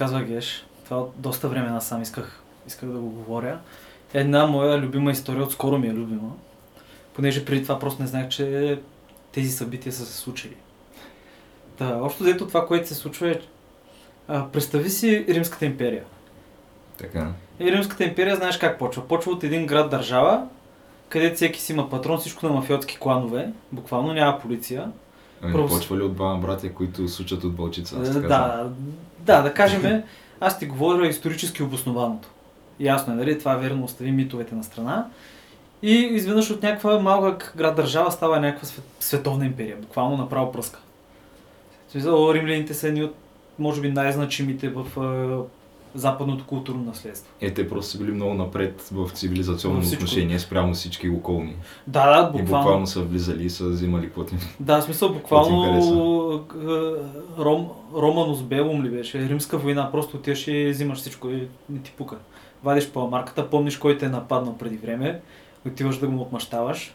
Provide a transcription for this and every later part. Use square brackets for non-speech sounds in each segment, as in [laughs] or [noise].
разказва Геш, това доста време насам исках, исках да го говоря. Една моя любима история, отскоро ми е любима, понеже преди това просто не знаех, че тези събития са се случили. Та, общо взето това, което се случва е, а, представи си Римската империя. Така. И Римската империя знаеш как почва? Почва от един град държава, където всеки си има патрон, всичко на мафиотски кланове, буквално няма полиция. Ами, Просто- почва ли от двама братя, които сучат от бълчица? аз Да, знам. да, да, да кажем, [clears throat] аз ти говоря исторически обоснованото. Ясно е, нали? Това е верно, остави митовете на страна. И изведнъж от някаква малка град държава става някаква свет, световна империя. Буквално направо пръска. Римляните са едни от, може би, най-значимите в е, западното културно наследство. Е, те просто са били много напред в цивилизационно всичко. отношение спрямо всички околни. Да, да, И буквално. буквално са влизали и са взимали каквото им. Да, в смисъл буквално е, Ром, Романус Белум ли беше? Римска война, просто отиваш и взимаш всичко и не ти пука. Вадиш по марката, помниш кой те е нападнал преди време, отиваш да го отмъщаваш,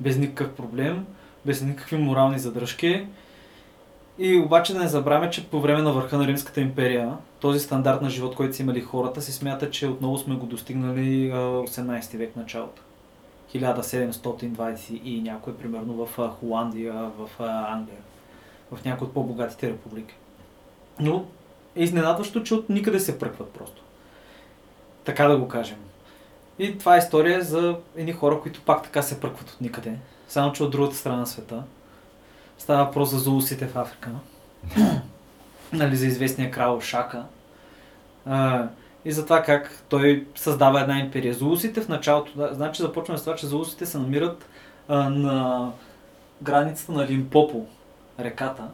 без никакъв проблем, без никакви морални задръжки. И обаче да не забравяме, че по време на върха на Римската империя, този стандарт на живот, който са имали хората, се смята, че отново сме го достигнали а, 18 век началото. 1720 и някой, примерно в Холандия, в Англия, в някои от по-богатите републики. Но е изненадващо, че от никъде се пръкват просто. Така да го кажем. И това е история за едни хора, които пак така се пръкват от никъде. Само, че от другата страна на света. Става въпрос за зулусите в Африка. [clears throat] нали, за известния крал Шака. А, и за това как той създава една империя. Зулусите в началото, да, значи започваме с това, че зулусите се намират а, на границата на Лимпопо, реката,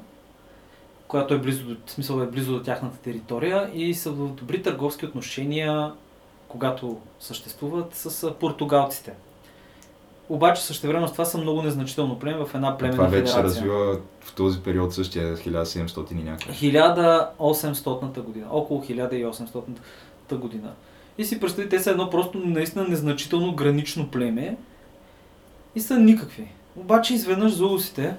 която е близо до, в смисъл е близо до тяхната територия и са в добри търговски отношения, когато съществуват с португалците. Обаче същевременно с това са много незначително племе в една племенна Това вече се федерация. развива в този период същия 1700 и някакъв. 1800 година, около 1800 година. И си представи, те са едно просто наистина незначително гранично племе и са никакви. Обаче изведнъж зулусите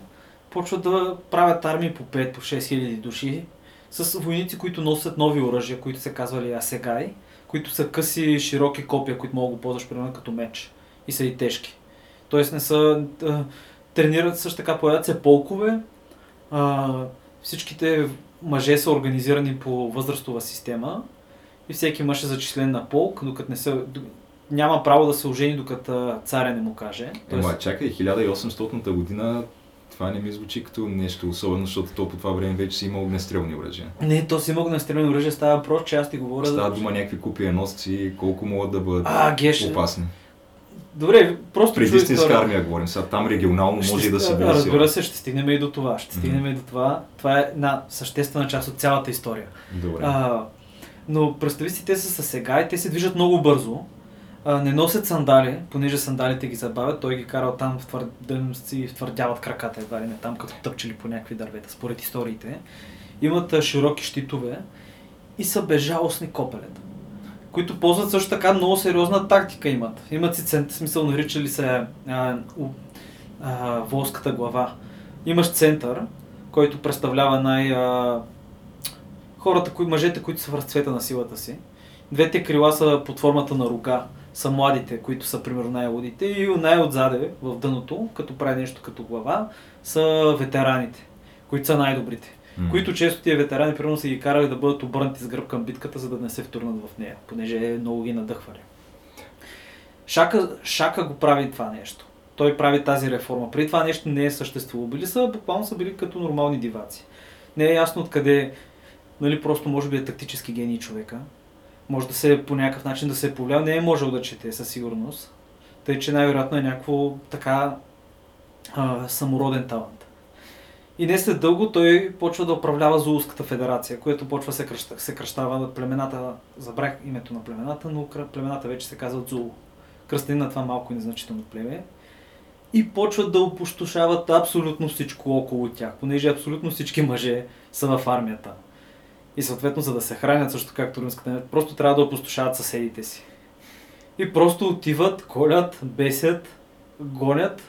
почват да правят армии по 5, по 6 хиляди души с войници, които носят нови оръжия, които се казвали асегай, които са къси, широки копия, които мога да ползваш примерно като меч и са и тежки. Тоест не са... а, тренират също така, появят се полкове, а, всичките мъже са организирани по възрастова система и всеки мъж е зачислен на полк, докато не се, няма право да се ожени, докато царя не му каже. Ема, чакай, 1800 година това не ми звучи като нещо особено, защото то по това време вече си има огнестрелни оръжия. не, то си мога на стрелено оръжие, става въпрос, че аз ти говоря Става дума някакви купиеносци, колко могат да бъдат А, геш. опасни. Добре, просто Пред чуй истинска армия говорим, сега там регионално Ще може и да се били Разбира се, ще стигнем и до това. Ще стигнем и до това. Това е една съществена част от цялата история. Добре. А, но представи си, те са със сега и те се движат много бързо. А, не носят сандали, понеже сандалите ги забавят. Той ги карал там в твър... да си втвърдяват краката, едва ли не там, като тъпчели по някакви дървета, според историите. Имат а, широки щитове и са безжалостни копелета, които ползват също така много сериозна тактика имат. Имат си център, смисъл наричали се а, у, а, волската глава. Имаш център, който представлява най... А, хората, кои, мъжете, които са в разцвета на силата си. Двете крила са под формата на рога, са младите, които са примерно най-лудите и най-отзаде в дъното, като прави нещо като глава, са ветераните, които са най-добрите. Които често тия ветерани, примерно, са ги карали да бъдат обърнати с гръб към битката, за да не се втурнат в нея, понеже много ги надъхвали. Шака, Шака го прави това нещо. Той прави тази реформа. Преди това нещо не е съществувало. Били са, буквално са били като нормални диваци. Не е ясно откъде, нали, просто може би е тактически гений човека. може да се по някакъв начин да се е повлиял, не е можел да чете със сигурност. Тъй, че най-вероятно е някакво така а, самороден талант. И не след дълго той почва да управлява Зулуската федерация, което почва се, кръща, се кръщава племената, забрах името на племената, но племената вече се казват Зулу. Кръстени на това малко незначително племе. И почват да опустошават абсолютно всичко около тях, понеже абсолютно всички мъже са в армията. И съответно, за да се хранят също както римската просто трябва да опустошават съседите си. И просто отиват, колят, бесят, гонят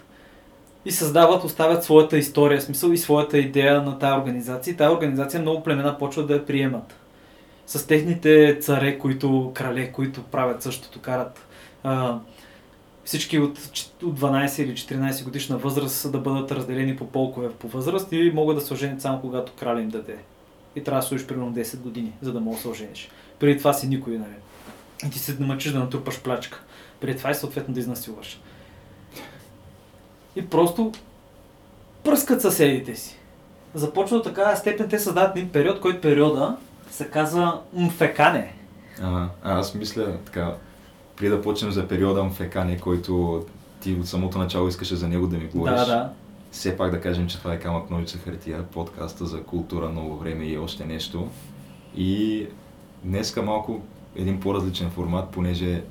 и създават, оставят своята история, смисъл и своята идея на тази организация. И тази организация много племена почват да я приемат. С техните царе, които, крале, които правят същото, карат а, всички от, от 12 или 14 годишна възраст да бъдат разделени по полкове по възраст и могат да се оженят само когато краля им даде. И трябва да служиш примерно 10 години, за да можеш да се ожениш. Преди това си никой, нали? И ти се намъчиш да натрупаш плачка. Преди това и съответно да изнасилваш. И просто пръскат съседите си. Започва до такава степен, те създават един период, който периода се казва мфекане. А, аз мисля така, при да почнем за периода мфекане, който ти от самото начало искаше за него да ми говориш. Да, да. Все пак да кажем, че това е камък ножица хартия, подкаста за култура, ново време и още нещо. И днеска малко един по-различен формат, понеже,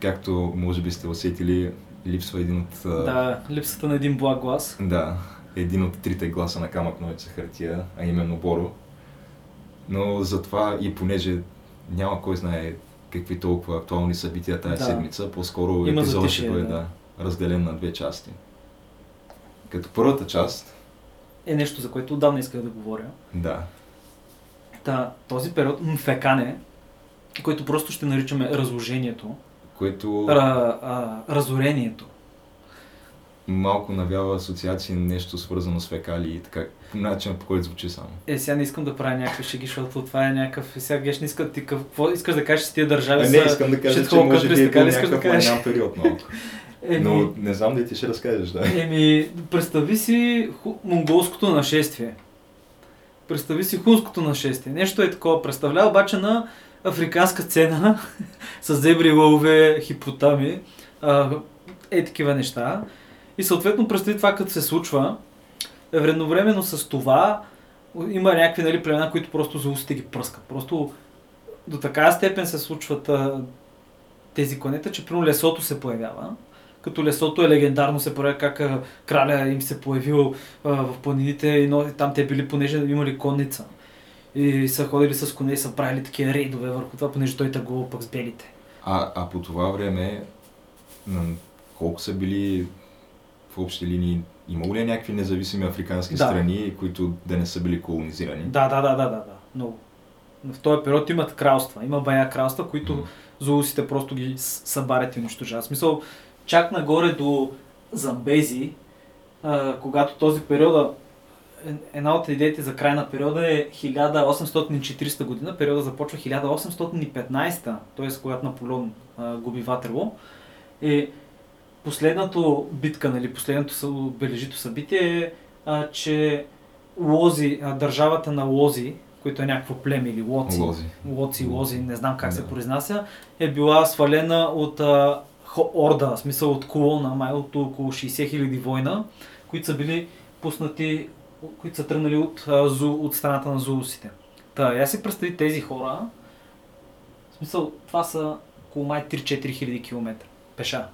както може би сте усетили, липсва един от... Да, липсата на един благ глас. Да, един от трите гласа на камък ножица хартия, а именно Боро. Но затова и понеже няма кой знае какви толкова актуални събития тази Да. седмица, по-скоро епизодът ще бъде да. да, разделен на две части. Като първата част, Е нещо, за което отдавна исках да говоря. да, Та, този период мфекане, който просто ще наричаме разложението, което ра, а, разорението. малко навява асоциации нещо свързано с фекали и така, по начина по който звучи само. Е, сега не искам да правя някакви шеги, защото това е някакъв... Сега геш не иска ти. Какво искаш да кажеш с тия държави? А, са не, искам да кажа, че може би е бил да някакъв лайнан период малко. [laughs] Еми, Но не знам да ти ще разкажеш, да. еми, представи си ху... монголското нашествие. Представи си хунското нашествие. Нещо е такова. Представлява обаче на африканска сцена с зебри, лъвове, хипотами, е такива неща. И съответно представи това като се случва. Едновременно с това има някакви нали, племена, които просто за устите ги пръскат. Просто до такава степен се случват а, тези кланета, че примерно лесото се появява. Като лесото е легендарно се появява как а, краля им се появил а, в планините и но, там те били, понеже имали конница. И са ходили с коне и са правили такива рейдове върху това, понеже той търгувал пък с белите. А, а по това време, колко са били в общи линии, имало ли е някакви независими африкански Да. страни, които да не са били колонизирани? Да, да, да, да, да, да. Много. В този период имат кралства. Има бая кралства, които М. зулусите просто ги събарят и унищожават. Смисъл, чак нагоре до Замбези, а, когато този период, една от идеите за край на периода е 1840 година, периода започва 1815, т.е. когато Наполеон а, губи Ватерло. И последната битка, нали, последното бележито събитие е, а, че Лози, а, държавата на Лози, които е някакво племе или Лоци, Лози. Лоци, Лози, не знам как се Да. произнася, е била свалена от а, орда, в смисъл от колона, май от около 60 хиляди война, които са били пуснати, които са тръгнали от, зу, от страната на зулусите. Та, я си представи тези хора, в смисъл, това са около май 3-4 хиляди километра, пеша.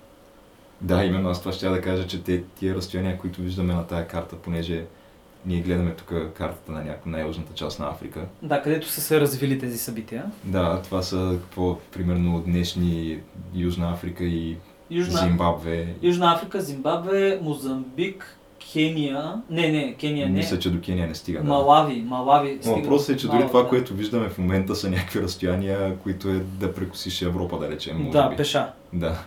Да, именно аз това ще да кажа, че те, тия разстояния, които виждаме на тая карта, понеже ние гледаме тук картата на някаква най-южната част на Африка. Да, където са се развили тези събития. Да, това са какво, примерно днешни Южна Африка и Южна, Зимбабве. Южна Африка, Зимбабве, Мозамбик, Кения, не, не, Кения не, Мисля, че до Кения не стига. Да. Малави, Малави. Стига въпросът е, че Малави, дори това, да. което виждаме в момента са някакви разстояния, които е да прекусиш Европа, да речем, може Да, би. пеша. Да.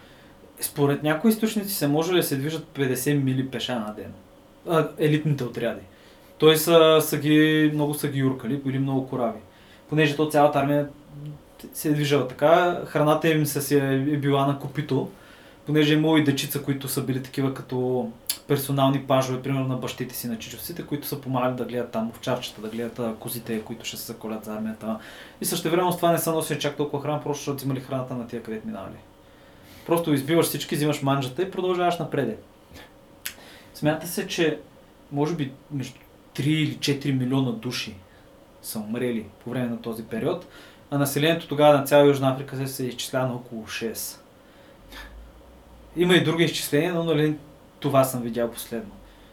Според някои източници се може да се движат 50 мили пеша на ден. А, елитните отряди. Той са, са ги, много са ги юркали, или много корави. Понеже то цялата армия се е движала така, храната им се е била на копито, понеже е имало и дечица, които са били такива като персонални пажове, примерно на бащите си, на чичовците, които са помагали да гледат там овчарчета, да гледат козите, които ще се заколят за армията. И също време с това не са носили чак толкова храна, просто защото взимали храната на тия, където минавали. Просто избиваш всички, взимаш манджата и продължаваш напред. Смята се, че може би между 3 или 4 милиона души са умрели по време на този период, а населението тогава на цяла Южна Африка се, се изчислява на около 6. Има и други изчисления, но нали, това съм видял последно.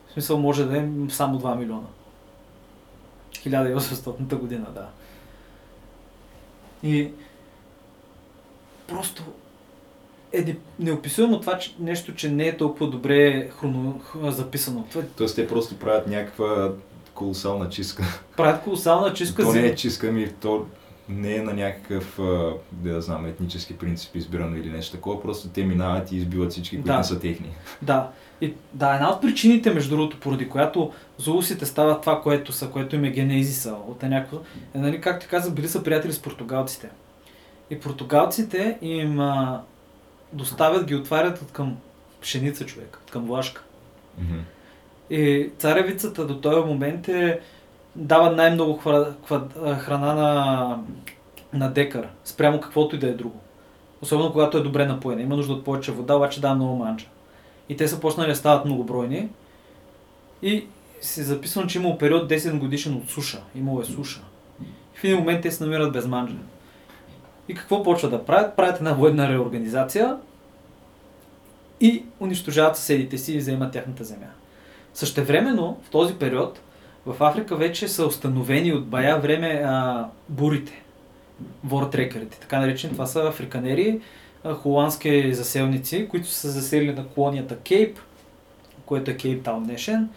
В смисъл може да е само 2 милиона. 1800 година, да. И просто е неописуемо това че нещо, че не е толкова добре хроно, записано. Това... Тоест те просто правят някаква колосална чистка. Правят колосална чистка. То не е чистка, ми то не е на някакъв, да, да знам, етнически принцип избирано или нещо такова, просто те минават и избиват всички, които да. не са техни. Да. И, да, една от причините, между другото, поради която зулусите стават това, което са, което им е генезиса от някакво, е, нали, както ти каза, били са приятели с португалците. И португалците им а, доставят, ги отварят от към пшеница човек, от към влашка. Mm-hmm. И царевицата до този момент е дава най-много храна на, на декар, спрямо каквото и да е друго. Особено когато е добре напоена. Има нужда от повече вода, обаче дава много манджа. И те са почнали да стават многобройни. И се записано, че имало период 10 годишен от суша. Имало е суша. И в един момент те се намират без манджа. И какво почва да правят? Правят една военна реорганизация и унищожават съседите си и вземат тяхната земя. Същевременно, в този период, в Африка вече са установени от бая време а, бурите, вортрекерите, така наречени. Това са африканери, а, холандски заселници, които са заселили на колонията Кейп, което е Кейп Таун днешен.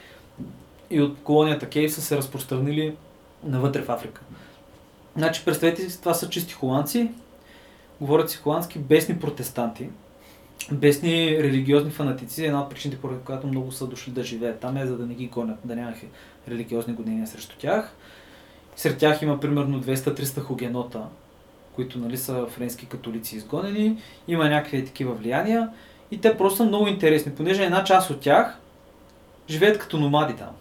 И от колонията Кейп са се разпространили навътре в Африка. Значи, представете си, това са чисти холандци, говорят си холандски, бесни протестанти, бесни религиозни фанатици. Една от причините, поради която много са дошли да живеят там е за да не ги гонят, да нямат религиозни гонения срещу тях. Сред тях има примерно 200-300 хугенота, които нали, са френски католици изгонени. Има някакви такива влияния. И те просто са много интересни, понеже една част от тях живеят като номади там.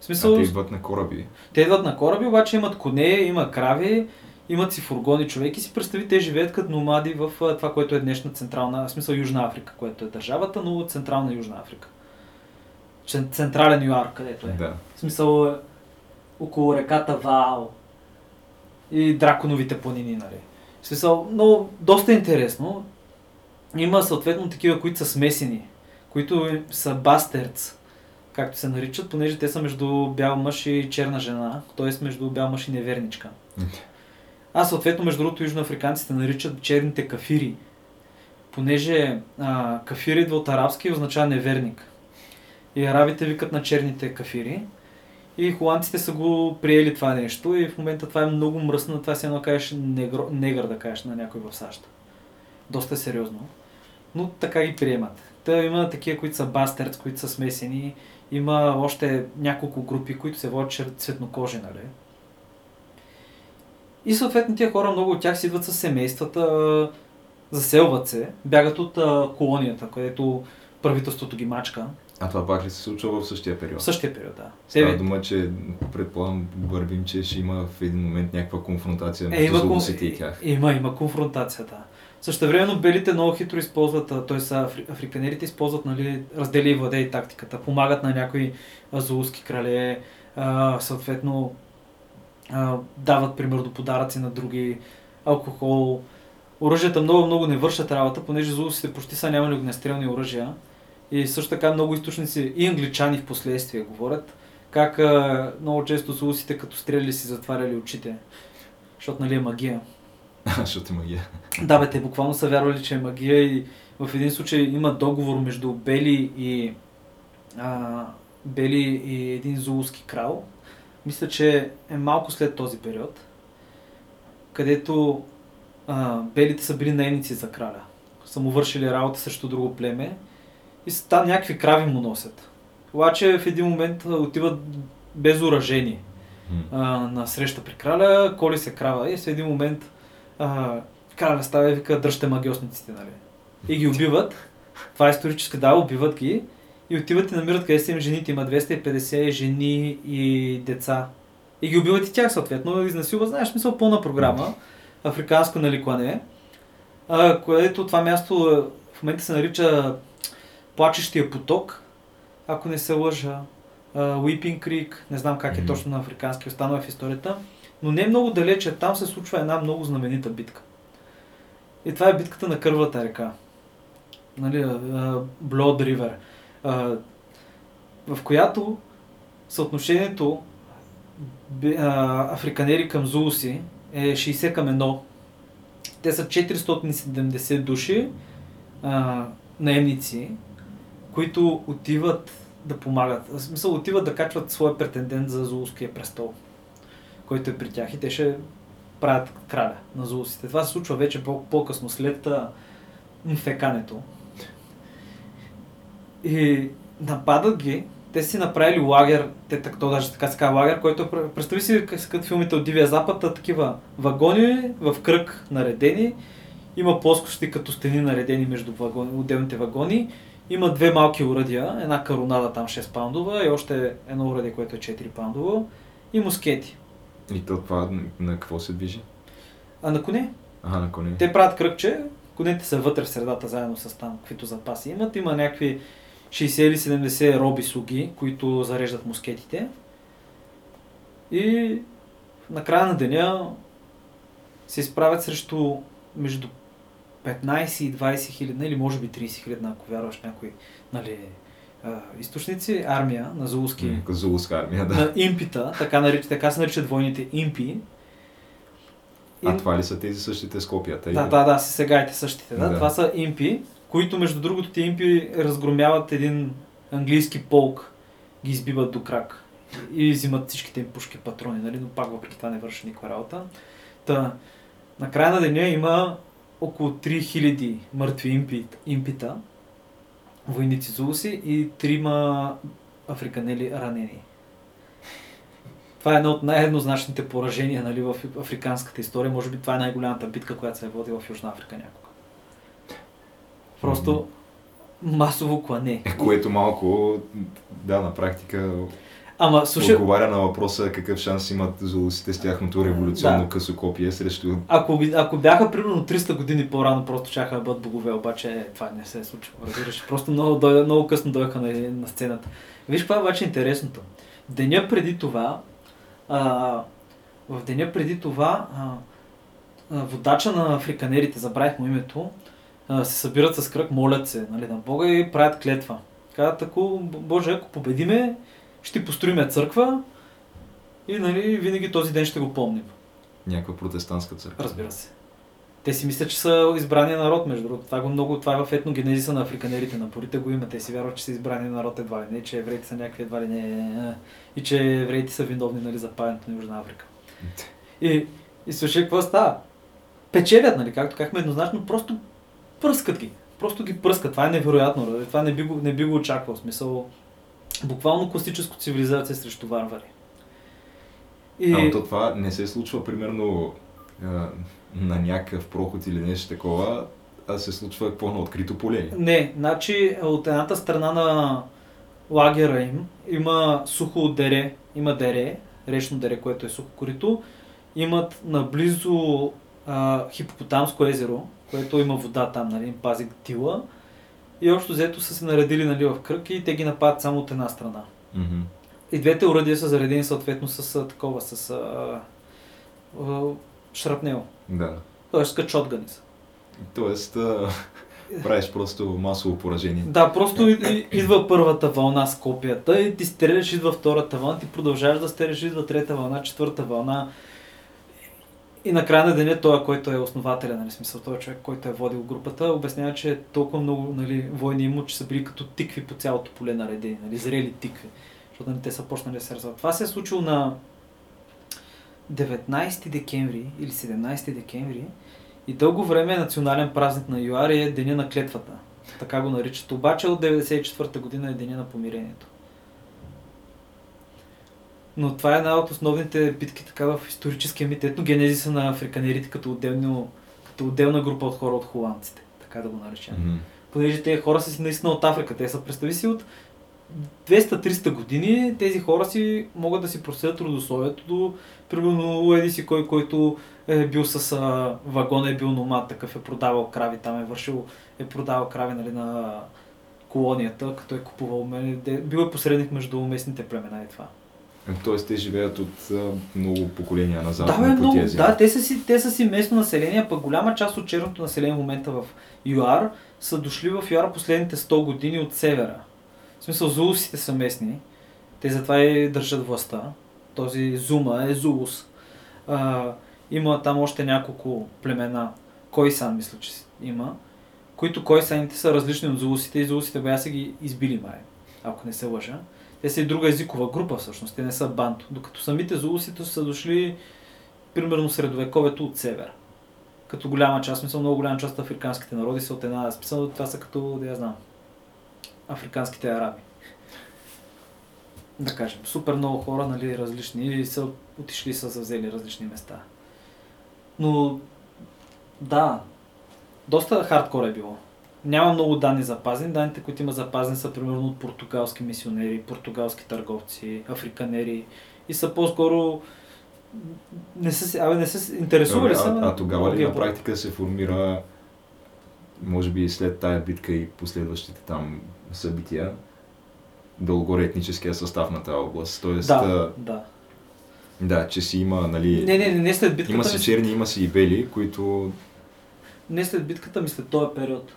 В смисъл, а те идват на кораби. Те идват на кораби, обаче имат коне, има крави, имат си фургони човек и си представи, те живеят като номади в това, което е днешна централна, в смисъл Южна Африка, което е държавата, но централна Южна Африка. Централен ЮАР, където е. Да. В смисъл е около реката Ваал и драконовите планини, нали. В смисъл, но доста интересно. Има съответно такива, които са смесени, които са бастерц, както се наричат, понеже те са между бял мъж и черна жена, т.е. между бял мъж и неверничка. А съответно, между другото, южноафриканците наричат черните кафири, понеже а, кафир идва от арабски и означава неверник. И арабите викат на черните кафири. И холандците са го приели това нещо и в момента това е много мръсно, това си едно кажеш негр, негър да кажеш на някой в САЩ. Доста сериозно. Но така ги приемат. Та има такива, които са бастерц, които са смесени. Има още няколко групи, които се водят цветнокожи, нали? И съответно тия хора, много от тях си идват с семействата, заселват се, бягат от колонията, където правителството ги мачка. А това пак ли се случва в същия период? В същия период, да. Става дума, че предполагам, вървим, че ще има в един момент някаква конфронтация е, между има, и тях. Има, има конфронтация, да. Също времено белите много хитро използват, т.е. Афри, африканерите използват нали, раздели и владей тактиката, помагат на някои азулски крале, а, съответно а, дават примерно подаръци на други, алкохол. Оръжията много, много не вършат работа, понеже зулусите почти са нямали огнестрелни оръжия. И също така много източници и англичани в последствие говорят, как а, много често зулусите като стреляли си затваряли очите. Защото нали е магия. [laughs] Защото е магия. Да, бе, те буквално са вярвали, че е магия и в един случай има договор между Бели и а, Бели и един зулуски крал, мисля, че е малко след този период, където а, белите са били наемници за краля. Са му вършили работа срещу друго племе и там някакви крави му носят. Обаче в един момент отиват без уражени а, на среща при краля, коли се крава и в един момент а, краля става и вика дръжте магиосниците, нали? И ги убиват. Това е исторически, да, убиват ги и отиват и намират къде са им жените. Има 250 жени и деца. И ги убиват и тях съответно. Изнасилва, знаеш, смисъл пълна програма. Африканско нали клане. А, което това място в момента се нарича Плачещия поток, ако не се лъжа. Уипинг Крик, не знам как е Мгм. точно на африкански, останал е в историята. Но не е много далече, там се случва една много знаменита битка. И това е битката на Кървата река. Нали, а, Blood River. А, в която съотношението африканери към зулуси е 60 към 1. Те са 470 души наемници, които отиват да помагат. В смисъл отиват да качват своя претендент за зулуския престол, който е при тях и те ще правят краля на зулусите. Това се случва вече по- по-късно, след фекането. И нападат ги, те си направили лагер, те так, то даже така се лагер, който е, представи си като филмите от Дивия Запад, а такива вагони в кръг наредени, има плоскости като стени наредени между вагони, отделните вагони, има две малки уръдия, една каронада там 6 паундова и още едно уръдие, което е 4 паундово и мускети. И то това на, какво се движи? А на коне? Ага, на коне. Те правят кръгче, конете са вътре в средата заедно с там, каквито запаси имат. Има някакви 60 или 70 роби слуги, които зареждат мускетите. И на края на деня се изправят срещу между 15 и 20 хиляди, или може би 30 хиляди, ако вярваш някои нали, източници, армия на като Зулуска армия, да. на импита, така, нарич, така се наричат войните импи. А това ли са тези същите с копията? Да, или? да, да, си сегайте същите. Да. Да. Това са импи, които между другото ти импи разгромяват един английски полк, ги избиват до крак и взимат всичките им пушки патрони, нали? но пак въпреки това не върши никаква работа. Та, на края на деня има около 3000 мъртви импи, импита, войници зулуси и трима африканели ранени. Това е едно от най-еднозначните поражения нали, в африканската история. Може би това е най-голямата битка, която се е водила в Южна Африка някога. Просто масово клане. Е, което малко, да, на практика Ама, слушай, отговаря на въпроса какъв шанс имат зулусите с тяхното революционно Да. късо копие срещу... ако, ако бяха примерно 300 години по-рано, просто чаха да бъдат богове, обаче е, това не се е случило. Разбираш, просто много, дойде, много късно дойха на, на сцената. Виж какво е обаче интересното. Деня преди това, а, в деня преди това, а, а, водача на африканерите, забравих му името, а, се събират с кръг, молят се нали, на Бога и правят клетва. Казват, ако, Боже, ако победиме, ще ти построиме църква и нали, винаги този ден ще го помним. Някаква протестантска църква. Разбира се. Те си мислят, че са избрания народ, между другото. Това, го много, това е в етногенезиса на африканерите, на порите го има. Те си вярват, че са избрани народ едва ли не, че евреите са някакви едва ли не и че евреите са виновни нали, за паенето на Южна Африка. [laughs] И, и слушай, какво става? Печелят, нали, както казахме еднозначно, просто пръскат ги. Просто ги пръскат. Това е невероятно. нали? Това не би го, не би го очаквал. В смисъл, буквално класическо цивилизация срещу варвари. И... Ама то това не се случва примерно на някакъв проход или нещо такова, а се случва какво на открито поле. Не, значи от едната страна на лагера им има сухо дере, има дере, речно дере, което е сухо корито, имат наблизо а, хипопотамско езеро, което има вода там, нали, пази тила. И общо взето са се наредили нали, в кръг и те ги нападат само от една страна. Мгм. И двете урадия са заредени съответно с а, такова, с а, а, шрапнел. Да. Тоест като шотгани са. Тоест, а, [laughs] правиш просто масово поражение. Да, просто и- и- идва първата вълна с копията и ти стреляш, идва втората вълна, ти продължаваш да стреляш, идва трета вълна, четвърта вълна. И накрая на деня той, който е основателя, нали, смисъл, той човек, който е водил групата, обяснява, че толкова много нали, войни има, че са били като тикви по цялото поле наредени, нали, зрели тикви, защото нали, те са почнали да се развиват. Това се е случило на 19 декември или 17 декември и дълго време е национален празник на ЮАР е Деня на клетвата. Така го наричат. Обаче от 94-та година е Деня на помирението. Но това е една от основните битки така в историческия мит, етногенезиса на африканерите като, отделно, като отделна група от хора от холандците. Така да го наречем. Мгм. Понеже те хора са си наистина от Африка. Те са, представи си, от 200-300 години тези хора си могат да си проследят трудословието до примерно еди си кой, който е бил с а, вагон, е бил номад, такъв е продавал крави, там е вършил, е продавал крави нали, на колонията, като е купувал, бил е посредник между местните племена и това. Тоест те живеят от много поколения назад. Да, бе, много, да те, са си, те са си местно население, пък голяма част от черното население в момента в ЮАР са дошли в ЮАР последните 100 години от севера. В смисъл, зулусите са местни. Те затова и държат властта. Този Зума е Зулус. А, има там още няколко племена. Койсан, мисля, че има. Които Койсаните са различни от Зулусите и Зулусите бая са ги избили май, ако не се лъжа. Те са и друга езикова група всъщност, те не са банто. Докато самите зулусите са дошли примерно средовековето от север. Като голяма част, мисля, много голяма част от африканските народи са от една смисъл, това са като, да я знам, африканските араби. Да кажем, супер много хора, нали, различни, и са отишли са завзели различни места. Но, да, доста хардкор е било. Няма много данни запазени. Данните, които има запазени са примерно от португалски мисионери, португалски търговци, африканери и са по-скоро не са, абе, не са интересували са. А, а тогава ли на практика се формира, може би след тая битка и последващите там събития, долу етническия състав на тази област? Тоест, да, да. Да, че си има, нали... Не, не, не след битката. Има си черни, има си и бели, които... Не след битката, ми след този период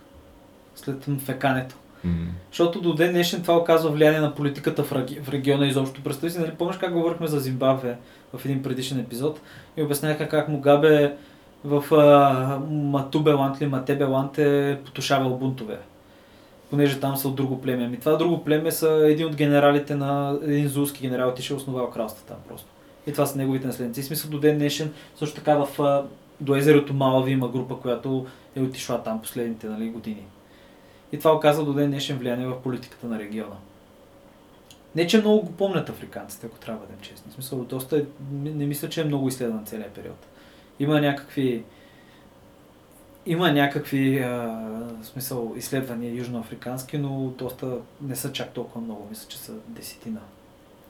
след фекането. Mm-hmm. Защото до ден днешен това оказва влияние на политиката в, реги... в региона изобщо. Представи си, нали, помниш как говорихме за Зимбабве в един предишен епизод и обясняха как Мугабе в а, Матубеланд или Матебеланд е потушавал бунтове. Понеже там са от друго племе. Ами това друго племе са един от генералите на един зулски генерал, отишъл основал кралството там просто. И това са неговите наследници. И смисъл до ден днешен, също така в, до езерото Малави има група, която е отишла там последните нали, години. И това оказа до ден днешен влияние в политиката на региона. Не, че много го помнят африканците, ако трябва да бъдем честни. В смисъл, доста, е- не мисля, че е много изследван целият период. Има някакви има някакви а, смисъл изследвания южноафрикански, но доста не са чак толкова много. Мисля, че са десетина.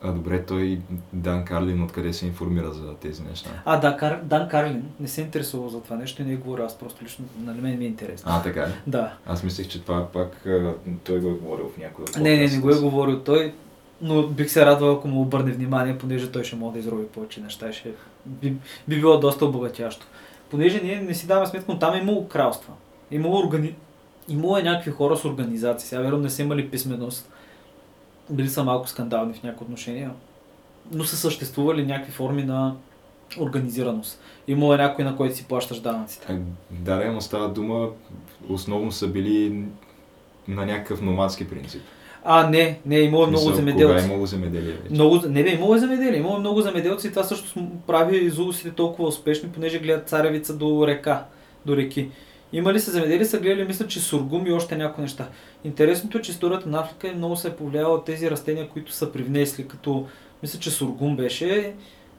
А добре, той Дан Карлин откъде се информира за тези неща? А, да, Кар... Дан Карлин не се интересува за това нещо и не е говорил, аз просто лично, нали мен ми е интересно. А, така ли? Да. Аз мислех, че това пак той го е говорил в някой от Не, не, не го е говорил той, но бих се радвал, ако му обърне внимание, понеже той ще може да изроби повече неща ще би, би било доста обогатящо. Понеже ние не си даваме сметка, но там е имало кралства. Имало, органи... имало е някакви хора с организации. Сега вероятно не са имали писменост били са малко скандални в някои отношения, но са съществували някакви форми на организираност. Имало е някой, на който си плащаш данъците. Да, реално става дума, основно са били на някакъв номадски принцип. А, не, не, имало е много земеделци. Кога е имало земеделие вече? Много, не бе, имало е земеделие, имало е много земеделци и това също прави зулусите толкова успешни, понеже гледат царевица до река, до реки. Има ли се земеделие, са гледали, мисля, че сургум и още някои неща. Интересното е, че историята на Африка е много се е повлияла от тези растения, които са привнесли, като мисля, че сургум беше,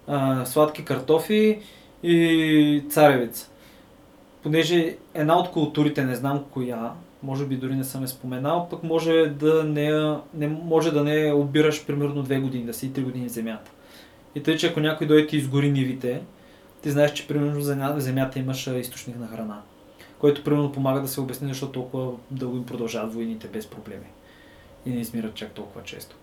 а, сладки картофи и царевица. Понеже една от културите, не знам коя, може би дори не съм е споменал, пък може да не, не, може да не обираш примерно две години, да си три години земята. И тъй, че ако някой дойде и изгори нивите, ти знаеш, че примерно в земята имаш източник на храна който примерно помага да се обясни защо толкова дълго им продължават войните без проблеми и не измират чак толкова често.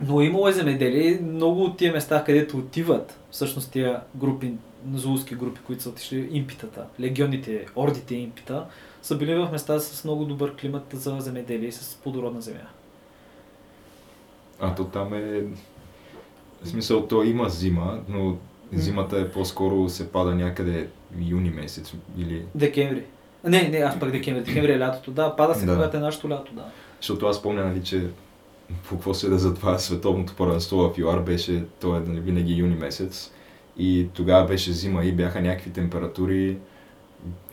Но имало е земеделие, много от тия места, където отиват всъщност тия групи, зулски групи, които са отишли, импитата, легионите, ордите импита, са били в места с много добър климат за земеделие и с плодородна земя. А то там е... В смисъл, то има зима, но зимата е по-скоро се пада някъде юни месец или... Декември. Не, не, аз пък декември. Декември е лятото. Да, пада се да. когато е нашето лято, да. Защото аз помня, нали, че по какво се да за това световното първенство в ЮАР беше, то е нали, винаги юни месец. И тогава беше зима и бяха някакви температури.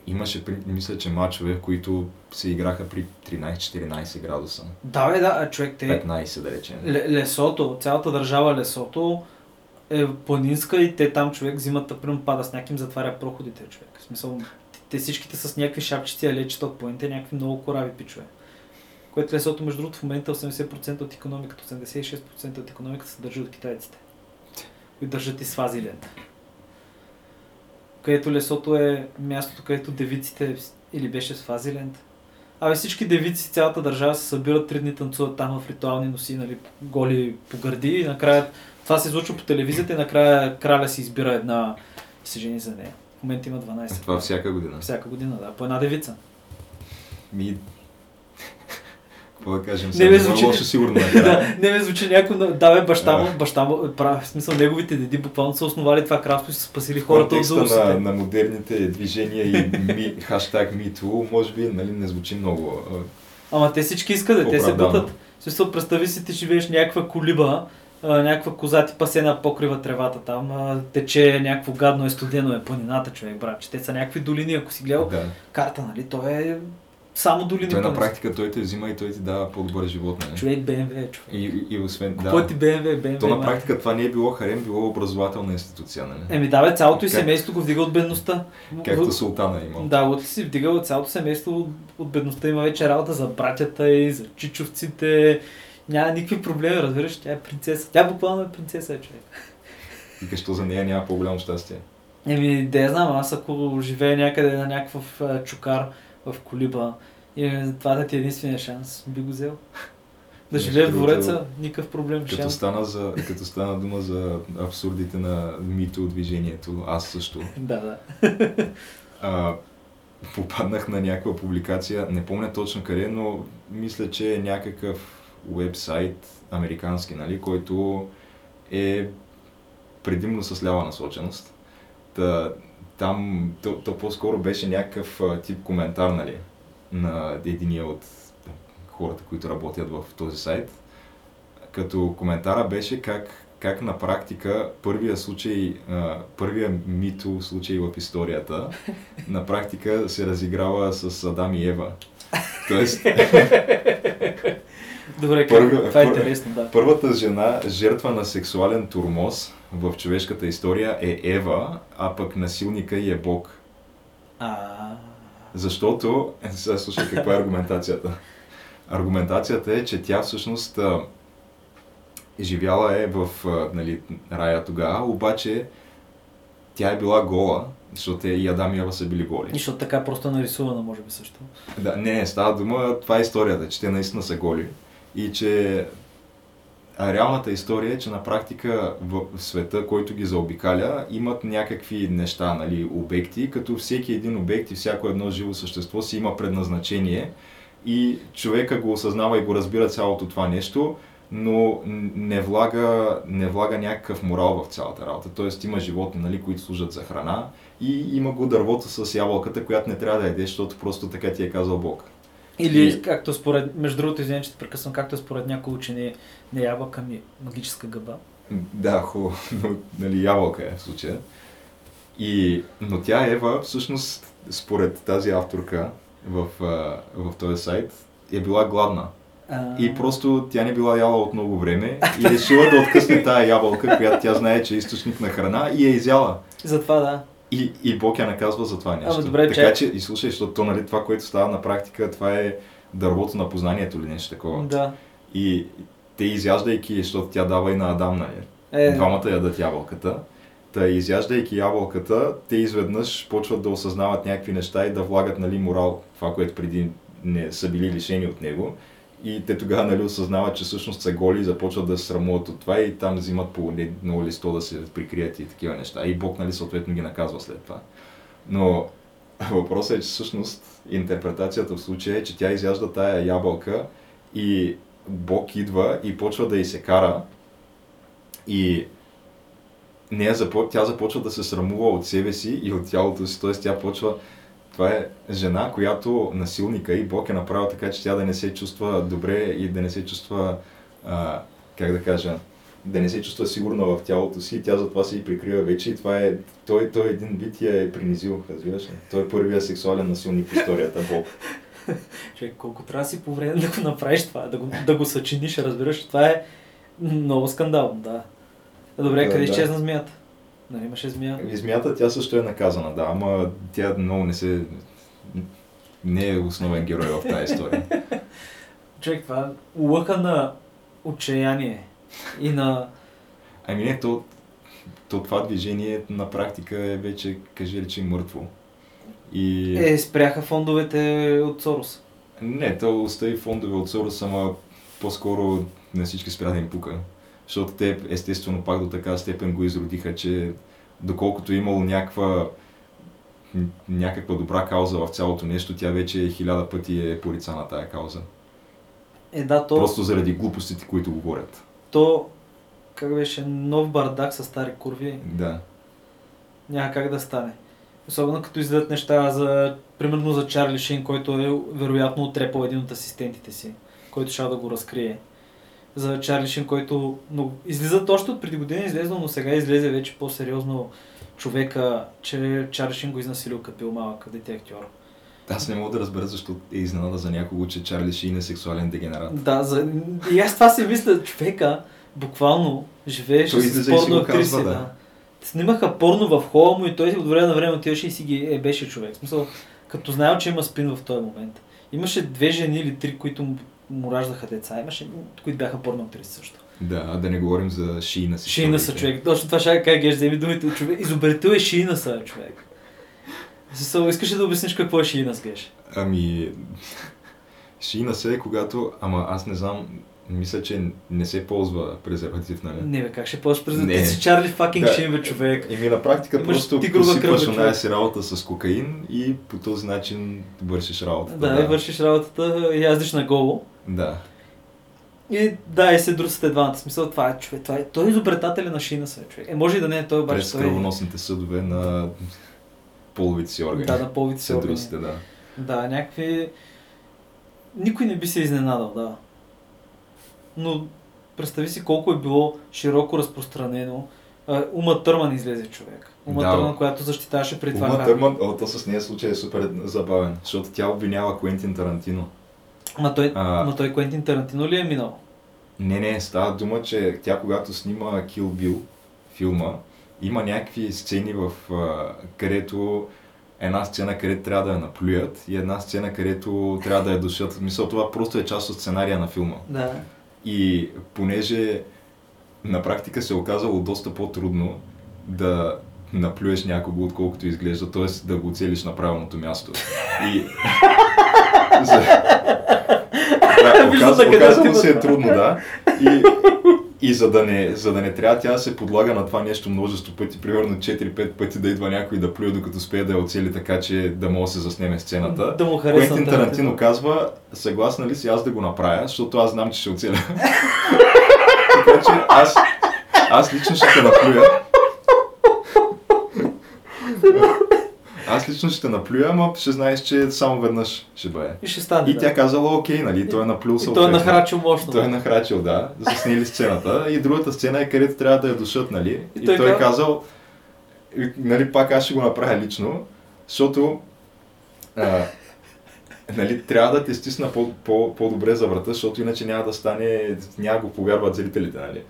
Имаше, мисля, че мачове, които се играха при 13-14 градуса. Да, бе, да, човек те... 15, да речем. Лесото, цялата държава Лесото е планинска и те там човек зимата прям пада сняг им затваря проходите човек. В смисъл, те всичките с някакви шапчици, а лечета от планите, някакви много корави пичове. Което лесото, между другото, в момента 80% от економиката, 86% от економиката се държи от китайците. Които държат и Свазиленд. Където лесото е мястото, където девиците или беше Свазиленд. Абе всички девици, цялата държава се събират три дни танцуват там в ритуални носи, нали, голи по гърди и накрая това се излучва по телевизията и накрая краля си избира една и се жени за нея. В момента има 12. Това всяка година. Всяка година, да. По една девица. Ми... Какво да кажем? Не ме много звучи- лошо сигурно е. [laughs] да, не ме звучи някой, да бе, баща му, баща му, прав, в смисъл неговите деди буквално са основали това кралство и са спасили хората от злосите. на, на модерните движения и ми, [laughs] хаштаг MeToo, може би нали, не звучи много. Ама те всички искат, да, те се бутат. В смисъл, представи си, ти живееш някаква колиба, някаква коза ти пасе на покрива тревата там, тече някакво гадно е студено е планината, човек, брат, че те са някакви долини, ако си гледал Да. карта, нали, то е само долини. Той на практика той те взима и той ти дава по-добър живот. Нали? Човек BMW, е, човек. И, и, и освен... Да. ти BMW, BMW. То на практика това не е било харем, било образователна институция, нали? Еми да, бе, цялото и Как- семейство го вдига от бедността. Както султана е имал. Да, от си вдигал цялото семейство от, от бедността. Има вече работа за братята и за чичовците. Няма никакви проблеми, разбираш. Тя е принцеса. Тя буквално е принцеса, човек. И що за нея няма по-голямо щастие. Еми, да я знам, аз ако живея някъде на някакъв чукар в колиба и това да ти е единствения шанс, би го взел. Да живее в двореца, никакъв проблем. Като стана, за, като стана дума за абсурдите на мито движението, аз също. Да, да. а, попаднах на някаква публикация, не помня точно къде, но мисля, че е някакъв уебсайт, американски, нали, който е предимно с лява насоченост. Та, там то, то по-скоро беше някакъв тип коментар, нали, на единия от хората, които работят в този сайт. Като коментара беше как, как на практика първия случай, първия мито случай в историята на практика се разиграва с Адам и Ева. [laughs] Тоест, [laughs] Добре, Първи- това е интересно, да. първата жена, жертва на сексуален турмоз в човешката история е Ева, а пък насилника й е Бог. А, Защото, [laughs] сега слушай каква е аргументацията. Аргументацията е, че тя всъщност живяла е в нали, рая тогава, обаче тя е била гола, защото и Адам и Ева са били голи. и защото така просто нарисувана, може би също. Да, не, не, става дума, това е историята, че те наистина са голи. И че а реалната история е, че на практика в света, който ги заобикаля, имат някакви неща, нали, обекти, като всеки един обект и всяко едно живо същество си има предназначение и човека го осъзнава и го разбира цялото това нещо, но не влага, не влага някакъв морал в цялата работа. Тоест има животни, нали, които служат за храна и има го дървото с ябълката, която не трябва да ядеш, защото просто така ти е казал Бог. Или И- както според, между другото, извинявай, че те прекъсвам, както според някои учени, не ябълка ми магическа гъба. Да, хубаво, [laughs] но нали, ябълка е в случая. И, но тя Ева, всъщност, според тази авторка в, в този сайт, е била гладна. А, И просто тя не била яла от много време и решила да откъсне тая ябълка, която тя знае, че е източник на храна и я изяла. Затова да. И, и Бог я наказва за това нещо. Ама добре, така че- че, и слушай, защото то, нали, това, което става на практика, това е дървото на познанието или нещо такова. Да. И те изяждайки, защото тя дава и на Адам, нали? Е, Двамата ядат ябълката. Та изяждайки ябълката, те изведнъж почват да осъзнават някакви неща и да влагат нали, морал, това, което преди не са били лишени от него. И те тогава нали, осъзнават, че всъщност са голи и започват да се срамуват от това и там взимат по едно листо да се прикрият и такива неща. И Бог нали, съответно ги наказва след това. Но [laughs] въпросът е, че всъщност интерпретацията в случая е, че тя изяжда тая ябълка и Бог идва и почва да й се кара и нея тя започва да се срамува от себе си и от тялото си, т.е. тя почва това е жена, която насилника и Бог е направил така, че тя да не се чувства добре и да не се чувства, а, как да кажа, да не се чувства сигурна в тялото си и тя затова се и прикрива вече и това е, той, той един вид я е принизил, разбираш ли? Той е първия сексуален насилник в историята, Бог. [laughs] човек, колко трябва да си по време да го направиш това, да го, да го съчиниш, разбираш, това е много скандално, да. Добре, Да, къде да. изчезна змията? Нали имаше змия? И змията тя също е наказана, да, ама тя много не се... не е основен герой в тази история. [laughs] Човек, това е лъха на отчаяние и на... Ами не, то, то това движение на практика е вече, кажи речи, мъртво. И... Е, спряха фондовете от Сорос. Не, то остави фондове от Сорос, ама по-скоро на всички спря да им пука. Защото те естествено пак до така степен го изродиха, че доколкото е имало някаква някаква добра кауза в цялото нещо, тя вече хиляда пъти е порицана тая кауза. Е, да, то, Просто заради глупостите, които говорят. то, как беше, нов бардак с стари курви, Да. няма как да стане. Особено като излизат неща за, примерно за Чарли Шин, който е вероятно отрепал един от асистентите си, който ще да го разкрие. За Чарли Шин, който но, излизат още от преди години, излезнал, но сега излезе вече по-сериозно човека, че Чарли Шин го изнасилил като бил малък дете актьор. Аз не мога да разбера защо е изненада за някого, че Чарли Шин е сексуален дегенерат. Да, за... и аз това си мисля, човека буквално живееше с излиза порно актриси. да. Да. Снимаха порно в хола му и той от време на време отиваше и си ги е, беше човек. В смисъл, като знаел, че има спин в този момент. Имаше две жени или три, които му- му раждаха деца. Имаше, които бяха порно актриси също. Да, а да не говорим за Шина си. Шиина са човек. Точно това ще кажа, как вземи думите от човек. Изобретил е Шиина са човек. В Смисъл, искаш ли да обясниш какво е Шиина с геш? Ами, [laughs] Шина се е когато, ама аз не знам, мисля, че не се ползва презерватив, нали? Не бе, как ще ползваш през Не. Ти си Чарли факинг Да. Шин, бе, човек. Еми на практика Имаш просто посипваш бе, оная си работа с кокаин и по този начин вършиш работата. Да, и вършиш работата, яздиш на голо. Да. И да, и се друсате двамата. Смисъл, това е човек. Това е, той е изобретателя на шина се, човек. Е, може и да не е той, обаче През е... кръвоносните съдове на половите си органи. Да, на половите си се органи. друсите, да. Да, някакви... Никой не би се изненадал, да. Но представи си колко е било широко разпространено. Ума Търман излезе човек. Ума Да. Търман, която защитаваше пред това. Ума Харви. Търман, о, то с нея случай е супер забавен, защото тя обвинява Куентин Тарантино. Ма той, А. ма той Куентин Тарантино ли е минал? Не, не, става дума, че тя когато снима Kill Bill филма, има някакви сцени, в, където една сцена, където трябва да я наплюят и една сцена, където трябва да я душат. Мисля, това просто е част от сценария на филма. Да. И понеже на практика се е оказало доста по-трудно да наплюеш някого, отколкото изглежда, т.е. да го целиш на правилното място. И... [laughs] За... Да, [laughs] Виждам оказ... за къде оказало отива се е трудно, да. И, и за, да не, за да не трябва тя да се подлага на това нещо множество пъти, примерно 4-5 пъти да идва някой да плюе, докато успее да я оцели така, че да може да се заснеме сцената. Да му харесна Куентин Тарантино казва, съгласна ли си аз да го направя, защото аз знам, че ще оцеля. [laughs] така че аз, аз лично ще те наплюя. Аз лично ще наплюя, ама ще знаеш, че само веднъж ще бъде. И ще стане. И да. тя казала, окей, нали, той е наплюл И той е съответно. нахрачил мощно. Той е нахрачил, да. Заснели сцената. И другата сцена е където трябва да я душат, нали? И И, той той, е каза- казал, нали, пак аз ще го направя лично, защото а, нали, трябва да те стисна по, по, по-добре за врата, защото иначе няма да стане, няма го повярват зрителите, нали?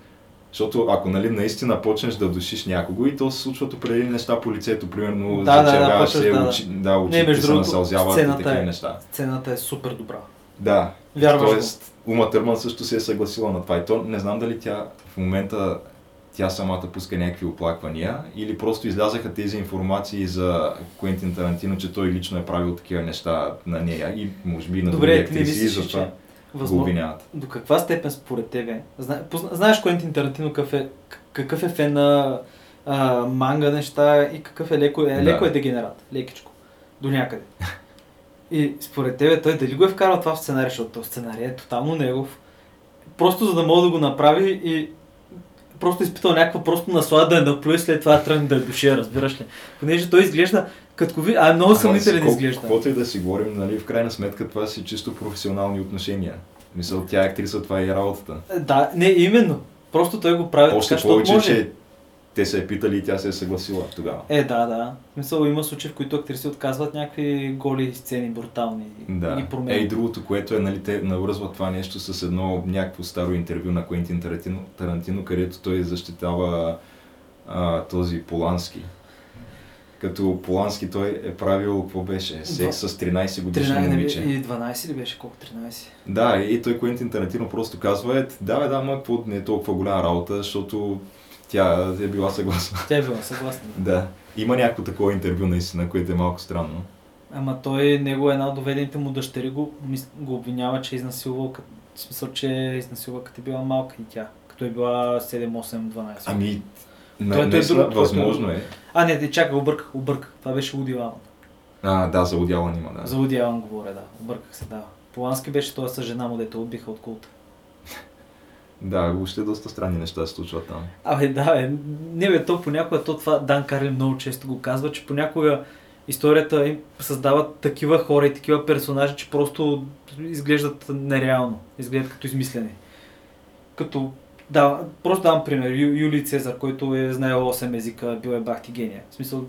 Защото ако нали, наистина почнеш да душиш някого и то се случват определени неща по лицето, примерно Да, да, да, зачервяваш почваш, се, да, да. очи, да, Не, очите между се другото, насълзяват и такива е- неща. Сцената е супер добра. Да, Вярваш. Тоест, Ума Търман също се е съгласила на това. И то не знам дали тя в момента тя самата пуска някакви оплаквания или просто излязаха тези информации за Куентин Тарантино, че той лично е правил такива неща на нея и може би на други Добре, ти не актриси мислиш, затова го възможно... обвиняват. До каква степен според тебе? Зна... позна... Знаеш Куентин Тарантино какъв е, к- какъв е фен на а, манга неща и какъв е леко, е, Да. леко е дегенерат, лекичко, до някъде. И според тебе той дали го е вкарал това в сценария, защото този сценарий е тотално негов. Просто за да мога да го направи и просто изпитал някаква просто наслада да я наплюе, след това тръгне да я душе, разбираш ли? Понеже той изглежда като ви, а е много съмнителен изглежда. Каквото и да си говорим, нали, в крайна сметка това си чисто професионални отношения. Мисъл, тя е актриса, това е и работата. Е, Да, не, именно. Просто той го прави Още така, повече, може. че те се е питали и тя се е съгласила тогава. Е, да, да. В Смисъл, има случаи, в които актриси отказват някакви голи сцени, брутални и Да. ги Е, променят. и другото, което е, нали, те навързват това нещо с едно някакво старо интервю на Куентин Тарантино, Тарантино където той защитава а, този Полански. Като Полански той е правил, какво беше, секс с 13 годишно 13 момиче. или 12 ли беше? Колко 13? Да, и той Куентин Тарантино просто казва, е, да, бе, да, ма какво не е толкова голяма работа, защото тя е била съгласна. Тя е била съгласна. [laughs] да. Има някакво такова интервю наистина, което е малко странно. Ама той, него една от доведените му дъщери го, го обвинява, че е изнасилвал, в смисъл, че е изнасилвал като е била малка и тя. Като е била 7, 8, 12. Ами, Той- на, той е друг, е възможно е. А, не, не, чакай, обърках, обърках. Това беше Уди Алън. А, да, за Одяла има, да. За Уди Алън говоря, да. Обърках се, да. Полански беше той с жена му, дето отбиха от култа. [laughs] Да, въобще доста странни неща се случват там. Абе, да, бе. Не, бе, то понякога, то това Дан Карлин много често го казва, че понякога историята им създава такива хора и такива персонажи, че просто изглеждат нереално. Изглеждат като измислени. Като, да, просто давам пример. Ю, Юлий Цезар, който е знаел 8 езика, бил е бахти гения. В смисъл,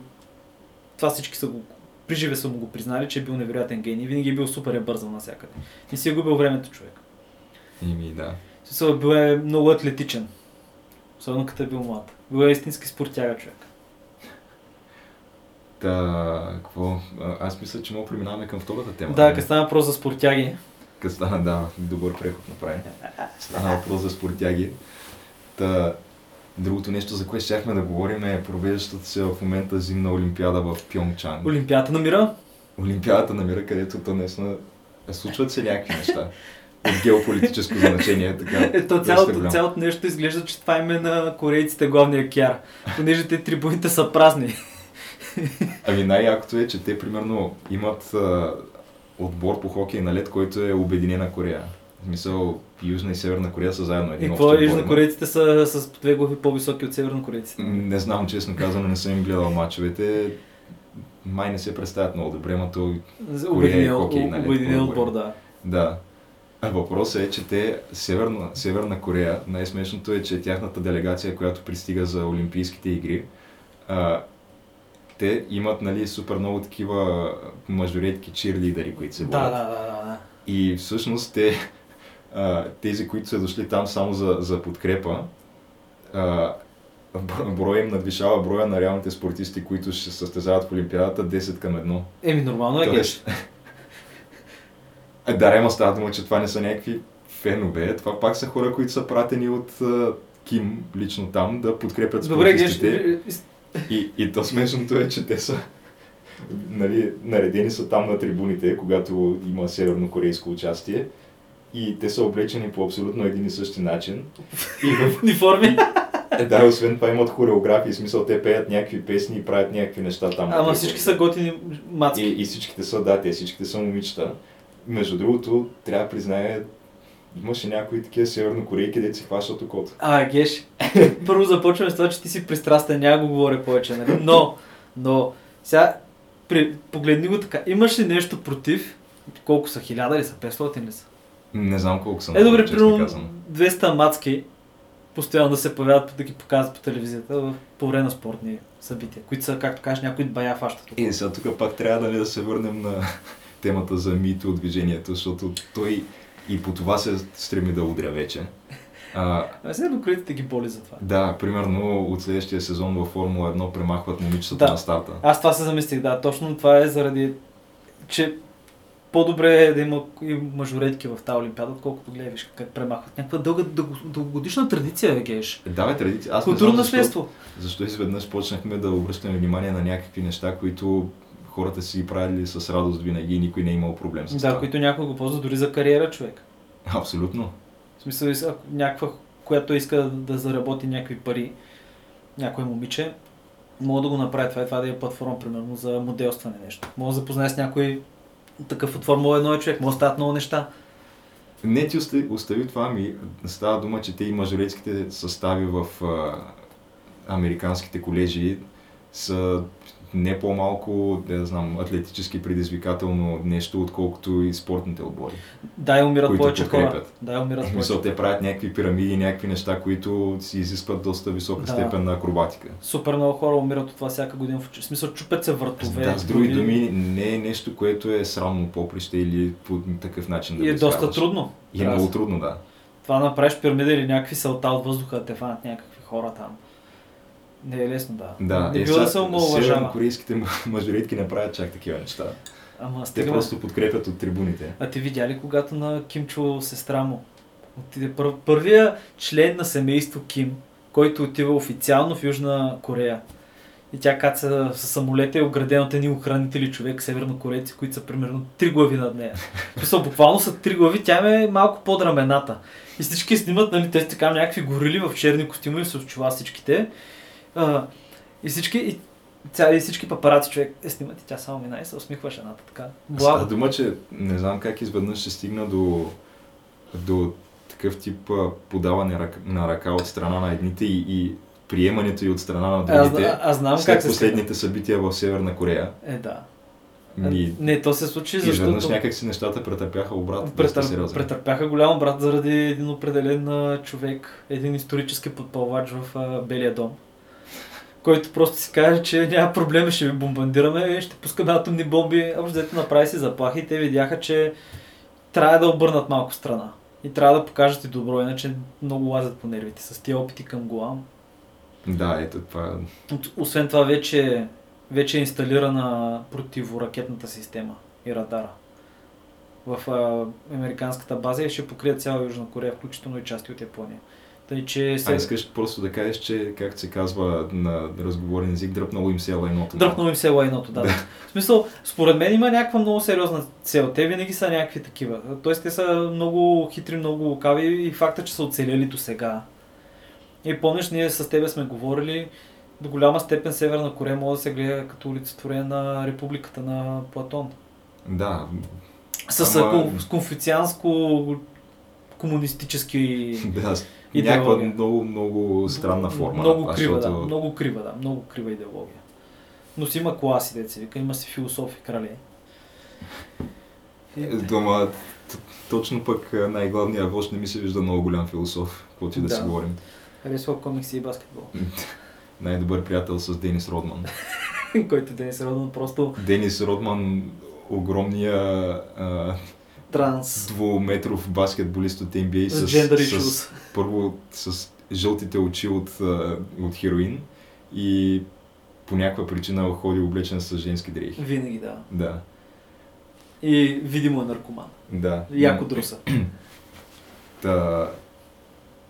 това всички са го приживе са му го признали, че е бил невероятен гений. Винаги е бил супер е бързал навсякъде. Не си е губил времето човек. Ими, да. Смисъл, бил е много атлетичен. Особено като е бил млад. Бил е истински спортяга човек. Та, какво? Аз мисля, че мога преминаваме към втората тема. Да, като стана въпрос за спортяги. Като стана, да, добър преход направи. Стана въпрос за спортяги. Та, другото нещо, за което щяхме да говорим е провеждащата се в момента зимна олимпиада в Пьонгчан. Олимпиада на мира. Олимпиадата на мира, където то наистина случват се някакви неща. От геополитическо значение, така. Ето цялото, цялото нещо изглежда, че това име на корейците главния кяр. Понеже те трибуните са празни. Ами най-якото е, че те примерно имат а, отбор по хокей на лед, който е Обединена Корея. В смисъл, Южна и Северна Корея са заедно И един общ какво е, южнокорейците са с две глави по-високи от севернокорейците. Не знам, честно казано, не съм им гледал мачовете. Май не се представят много добре, но то... Корея и Обединен, хокей, нали, обединен отбор, да. Да. А въпросът е, че те, Северна, Северна Корея, най-смешното е, че тяхната делегация, която пристига за Олимпийските игри, а, те имат нали, супер много такива мажоретки чирлидери, които се водят. да, да, да, да. И всъщност те, а, тези, които са дошли там само за, за подкрепа, а, бро- броя им надвишава броя на реалните спортисти, които ще се състезават в Олимпиадата 10 към 1. Еми, нормално е, геш. Тоест, [laughs] А, да, Рема става дума, че това не са някакви фенове, това пак са хора, които са пратени от Ким лично там да подкрепят Добре, геш. И, и то смешното е, че те са нали, наредени са там на трибуните, когато има севернокорейско участие. И те са облечени по абсолютно един и същи начин. И в... [laughs] Униформи. е, да, освен това имат хореографии, смисъл те пеят някакви песни и правят някакви неща там. Ама всички са готини мацки. И, и всичките са, да, те всичките са момичета. Между другото, трябва да призная, имаше някои такива севернокорейки, де си хващат окото. А, Геш, [laughs] първо започваме с това, че ти си пристрастен, няма го говоря повече, нали? Но, но, сега, при, погледни го така, имаш ли нещо против, колко са, хиляда ли са, 500 ли са? Не знам колко съм. Е, добре, примерно казано. 200 мацки, постоянно да се появяват, да ги показват по телевизията в, по време на спортни събития, които са, както кажеш, някои бая фащат. Е, сега тук пак трябва нали, да се върнем на [laughs] темата за мито от движението, защото той и по това се стреми да удря вече. А, А сега докритите ги боли за това. да, примерно от следващия сезон във Формула 1 премахват момичетата Да. на старта. Аз това се замислих, да, точно това е заради, че по-добре е да има и мажоретки в тази олимпиада, отколкото гледаш как премахват. Някаква дълга, дълго- дългогодишна традиция, геш. Да, бе, традиция. Аз Културно знам защо, наследство. защо изведнъж почнахме да обръщаме внимание на някакви неща, които хората си правили с радост винаги и никой не е имал проблем с Да, това. които някой го ползва дори за кариера, човек. Абсолютно. В смисъл, ако някаква, която иска да заработи някакви пари, някое момиче, мога да го направи. Това е това да е платформа, примерно, за моделстване нещо. Мога да запознае с някой такъв от Формула 1 човек, може да стават много неща. Не ти остави, остави това ми. Става дума, че те и мажоретските състави в а, американските колежи са не по-малко, да знам, атлетически предизвикателно нещо, отколкото и спортните отбори. Да, умират повече хора. Да, умират В повече. те правят някакви пирамиди, някакви неща, които си изискват доста висока Да. степен на акробатика. Супер много хора умират от това всяка година. В смисъл, чупят се въртове. Да, с други думи, не е нещо, което е срамно поприще или по такъв начин да И е доста изкарваш. трудно. И е Трябва много трудно, да. Това направиш пирамида или някакви салта от въздуха, да те фанат някакви хора там. Не е лесно, да. Да, не е, било да се омалуважава. Севернокорейските [laughs] мажоретки не правят чак такива неща. Ама Те стига, просто подкрепят от трибуните. А ти видя ли когато на Кимчо сестра му отиде пър, първия член на семейство Ким, който отива официално в Южна Корея. И тя каца с самолета и е ограден от едни охранители човек, севернокорейци, които са примерно три глави над нея. В Смисъл, буквално са три глави, тя е малко под рамената. И всички снимат, нали, те са така някакви горили в черни костюми и с очила всичките. А, и всички, и, ця, и всички папараци човек е снимат и тя само мина и се усмихва жената така. Става Благо. дума, че не знам как изведнъж ще стигна до, до такъв тип подаване на ръка от страна на едните и, и приемането и от страна на другите. а, аз знам след как се последните събития в Северна Корея. Е, да. И Не, то се случи, изведнъж защото някак си нещата претърпяха обрат. Претър... претърпяха голям брат заради един определен човек, един исторически подпалвач в Белия дом, който просто си каже, че няма проблема, ще ви бомбардираме, ще пускаме атомни бомби. Общо взето направи си заплахи и те видяха, че трябва да обърнат малко страна. И трябва да покажат и добро, иначе много лазят по нервите с тия опити към Гуам. Да, ето това. От- Освен това вече, вече е инсталирана противоракетната система и радара в а, американската база и ще покрият цяла Южна Корея, включително и части от Япония. Тъй, че А се... искаш просто да кажеш, че, както се казва на разговорен език, дръпнало им се е лайното. Дръпнало им се лайното, да. В смисъл, според мен има някаква много сериозна цел. Те винаги са някакви такива. Тоест те са много хитри, много лукави и факта, че са оцелели до сега. И помниш, ние с тебе сме говорили, до голяма степен Северна Корея може да се гледа като олицетворение на републиката на Платон. Да, С, Ама... с конфуцианско комунистически да, Идеология. някаква много, много странна форма. Много крива, защото- да. Много крива, да. Много крива идеология. Но си има класи, деца вика, има си философи, крале. И- Е, Дома, точно пък а, най-главният вожд не ми се вижда много голям философ, каквото и да, Да. си говорим. Харесва комикси и баскетбол. [laughs] Най-добър приятел с Денис Родман. [laughs] който Денис Родман просто Денис Родман, огромния а, транс. двуметров баскетболист от NBA С с, с, първо с жълтите очи от, от хероин и по някаква причина ходи облечен с женски дрехи. Винаги, да. Да, И видимо е наркоман. да. Яко друса. [clears throat] Та,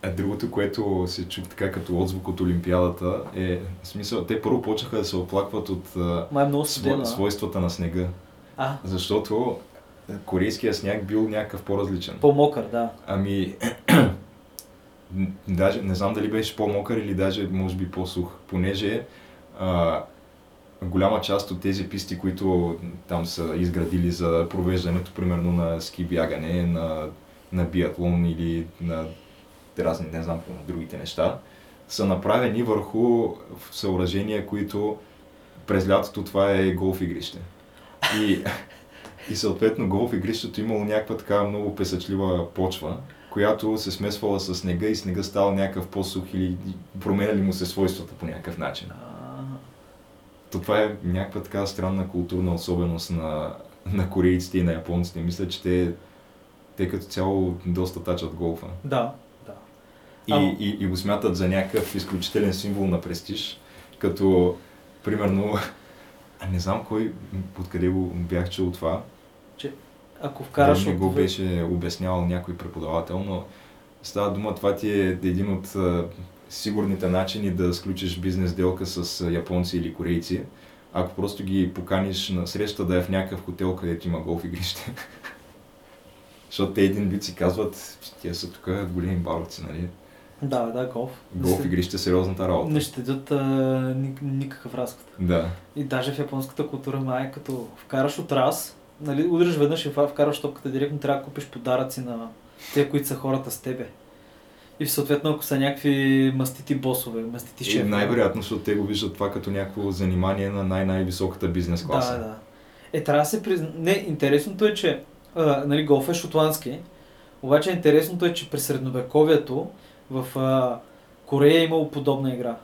а другото, което се чу така като отзвук от Олимпиадата е, в смисъл, те първо почнаха да се оплакват от Май е много студена. свойствата на снега, А, защото корейския сняг бил някакъв по-различен. по-мокър, да. Ами, [clears throat] даже не знам дали беше по-мокър или даже може би по-сух, понеже а, голяма част от тези писти, които там са изградили за провеждането, примерно на ски бягане, на, на биатлон или на разни, не знам, другите неща, са направени върху съоръжения, които през лятото това е голф игрище. И, [laughs] и съответно голф игрището имало някаква така много песъчлива почва, която се смесвала с снега и снега става някакъв по-сух или променяли му се свойствата по някакъв начин. То това е някаква така странна културна особеност на, на корейците и на японците. Мисля, че те, те като цяло доста тачат голфа. Да, да. И, и, и го смятат за някакъв изключителен символ на престиж, като примерно, [laughs] а не знам кой, откъде го бях чул това, Ако вкараш ми го беше обяснявал някой преподавател, но става дума, това ти е един от сигурните начини да сключиш бизнес делка с японци или корейци. Ако просто ги поканиш на среща да е в някакъв хотел, където има голф игрище. [laughs] Защото те един вид си казват, тия са тук големи баровци, нали? Да, да, голф. Голф игрище е сериозната работа. Не щедят а, ни- никакъв разход. Да. И даже в японската култура май като вкараш от раз, нали, удриш веднъж и вкараш топката директно, трябва да купиш подаръци на те, които са хората с тебе. И съответно, ако са някакви мастити босове, мастити шефове. най-вероятно, защото те го виждат това като някакво занимание на най-най-високата бизнес класа. Да, да. Е, трябва да се призна... Не, интересното е, че а, нали, голф е шотландски, обаче интересното е, че през средновековието в а, Корея е имало подобна игра.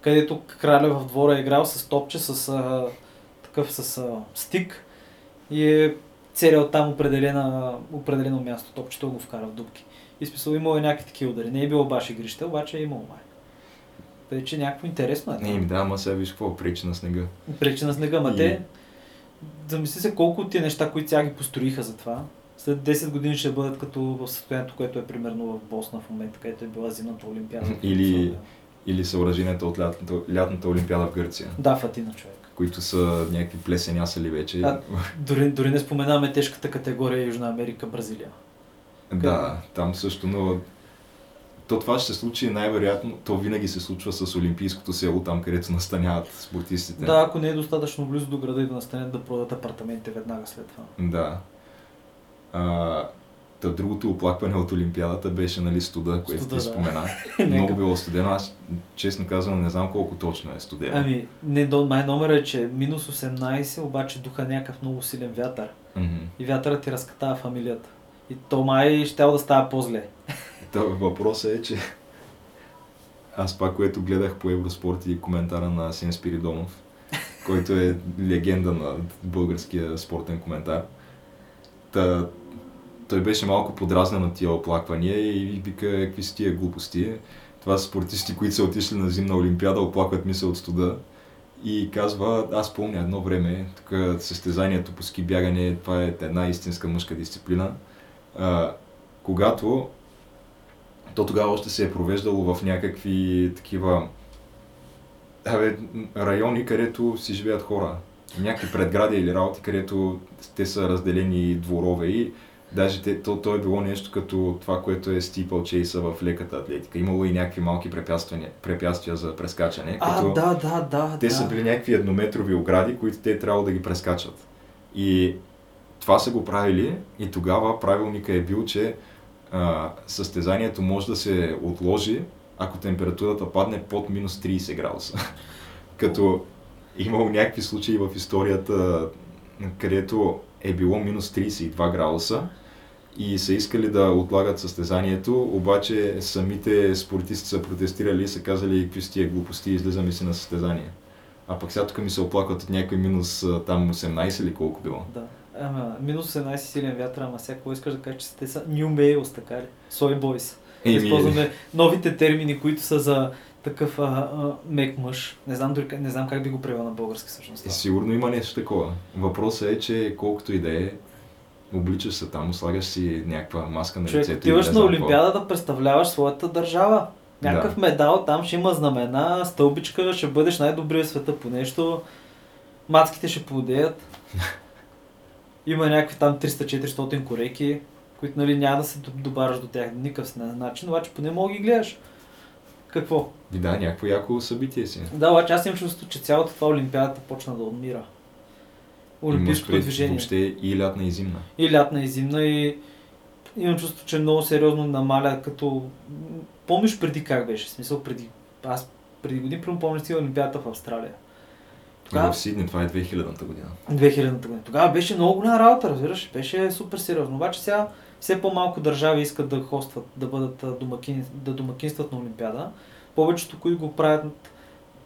Където краля в двора е играл с топче, с а, такъв с а, стик и е целял там определена, определено място. Топчето го вкара в дупки. И смисъл имало е някакви такива удари. Не е било баш игрище, обаче е имало май. Тъй, че някакво интересно е. Не, да, ама сега виж какво пречи на снега. Пречи на снега, ма И- те... Замисли се колко от тия неща, които сега ги построиха за това, след 10 години ще бъдат като в състоянието, което е примерно в Босна в момента, където е била зимната олимпиада. Или- Или съоръженията от лятната, лятната олимпиада в Гърция, Да, в Атина човек. Които са някакви плесенясали вече. А, Дори, дори не споменаваме тежката категория Южна Америка, Бразилия. Да, там също, но то това ще се случи най-вероятно, то винаги се случва с Олимпийското село, там където настаняват спортистите. Да, ако не е достатъчно близо до града и да настанят да продадат апартаментите веднага след това. Да. А, та другото оплакване от Олимпиадата беше нали студа, което Студа, ти да. спомена. [laughs] Много било студено. Аз честно казвам не знам колко точно е студено. Ами, не, до, май номер е, че минус 18, обаче духа някакъв много силен вятър. Мгм. И вятърът ти разкатава фамилията. И то май ще да става по-зле. [laughs] Та, въпросът е, че аз пак, което гледах по Евроспорт и коментара на Асен Спиридонов, който е легенда на българския спортен коментар. Та, той беше малко подразнен от тия оплаквания и вика, какви са тия глупости. Това са спортисти, които са отишли на зимна олимпиада, оплакват ми се от студа. И казва, аз помня едно време, тук състезанието по ски бягане, това е една истинска мъжка дисциплина. А, когато то тогава още се е провеждало в някакви такива абе, райони, където си живеят хора. Някакви предградия или работи, където те са разделени дворове и даже те, то, то е било нещо като това, което е стипъл чейса в леката атлетика. Имало и някакви малки препятствия, препятствия за прескачане. А, като да, да, да. те да. са били някакви еднометрови огради, които те е трябвало да ги прескачат. И това са го правили и тогава правилника е бил, че а, състезанието може да се отложи, ако температурата падне под минус 30 градуса. [laughs] Като имало някакви случаи в историята, където е било минус 32 градуса и са искали да отлагат състезанието, обаче самите спортисти са протестирали и са казали какви са тия глупости, излизаме си на състезание. А пък сега тук ми се оплакват от някой минус там 18 или колко било. Да. Ама, минус 18 силен вятър, ама сега какво искаш да кажеш, че те са New Males, така ли? Soy Boys. Еми, Използваме новите термини, които са за такъв а, а, мек мъж. Не знам, дори, не знам как би го превел на български всъщност. Е, сигурно има нещо такова. Въпросът е, че колкото и да е, обличаш се там, слагаш си някаква маска на Човек, лицето. отиваш на Олимпиада да представляваш своята държава. Някакъв Да. медал, там ще има знамена, стълбичка, ще бъдеш най-добрия в света по нещо. Мацките ще поудеят. [laughs] Има някакви там 300-400 корейки, които нали, няма да се д- добавяш до тях никакъв на- начин, обаче поне мога ги гледаш. Какво? И да, някакво яко събитие си. Да, обаче аз имам чувство, че цялата това Олимпиадата почна да отмира. Олимпийското движение. въобще и лятна и зимна. И лятна и зимна и имам чувство, че много сериозно намаля като... Помниш преди как беше? В смисъл преди... Аз преди години прямо помня си Олимпиадата в Австралия. Тогава, В Сидни, това е 2000-та година. 2000-та година. Тогава беше много голяма работа, разбираш. Беше супер сериозно. Обаче сега все по-малко държави искат да хостват, да бъдат а, домакини, да домакинстват на Олимпиада. Повечето, които го правят,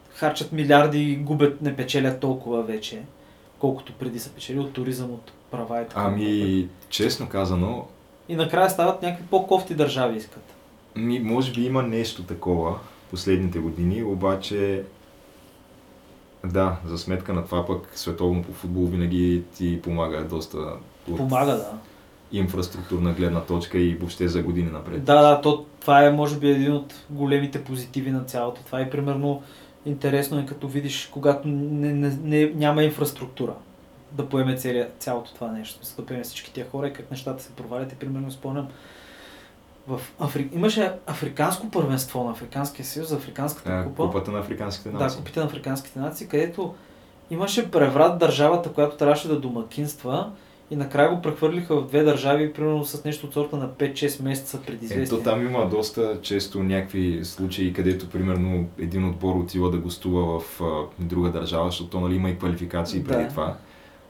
харчат милиарди и губят, не печелят толкова вече, колкото преди са печели от туризъм, от права и така. Ами, честно казано, И накрая стават някакви по-кофти държави искат. ми, може би има нещо такова последните години, обаче да, за сметка на това пък световно по футбол винаги ти помага доста от Помага, да. инфраструктурна гледна точка и въобще за години напред. Да, да, то, това е може би един от големите позитиви на цялото. Това е примерно интересно е като видиш, когато не, не, не, няма инфраструктура да поеме целия, цялото това нещо. Смисъл Да поеме всички тия хора и как нещата се провалят. И примерно спомням в Афри... имаше африканско първенство на Африканския съюз, за Африканската А, купа. Купата на африканските Да, нации. купите на африканските нации, където имаше преврат държавата, която трябваше да домакинства и накрая го прехвърлиха в две държави, примерно с нещо от сорта на 5-6 месеца предизвестие. Ето там има доста често някакви случаи, където примерно един отбор отива да гостува в а, друга държава, защото то, нали, има и квалификации преди Да. това.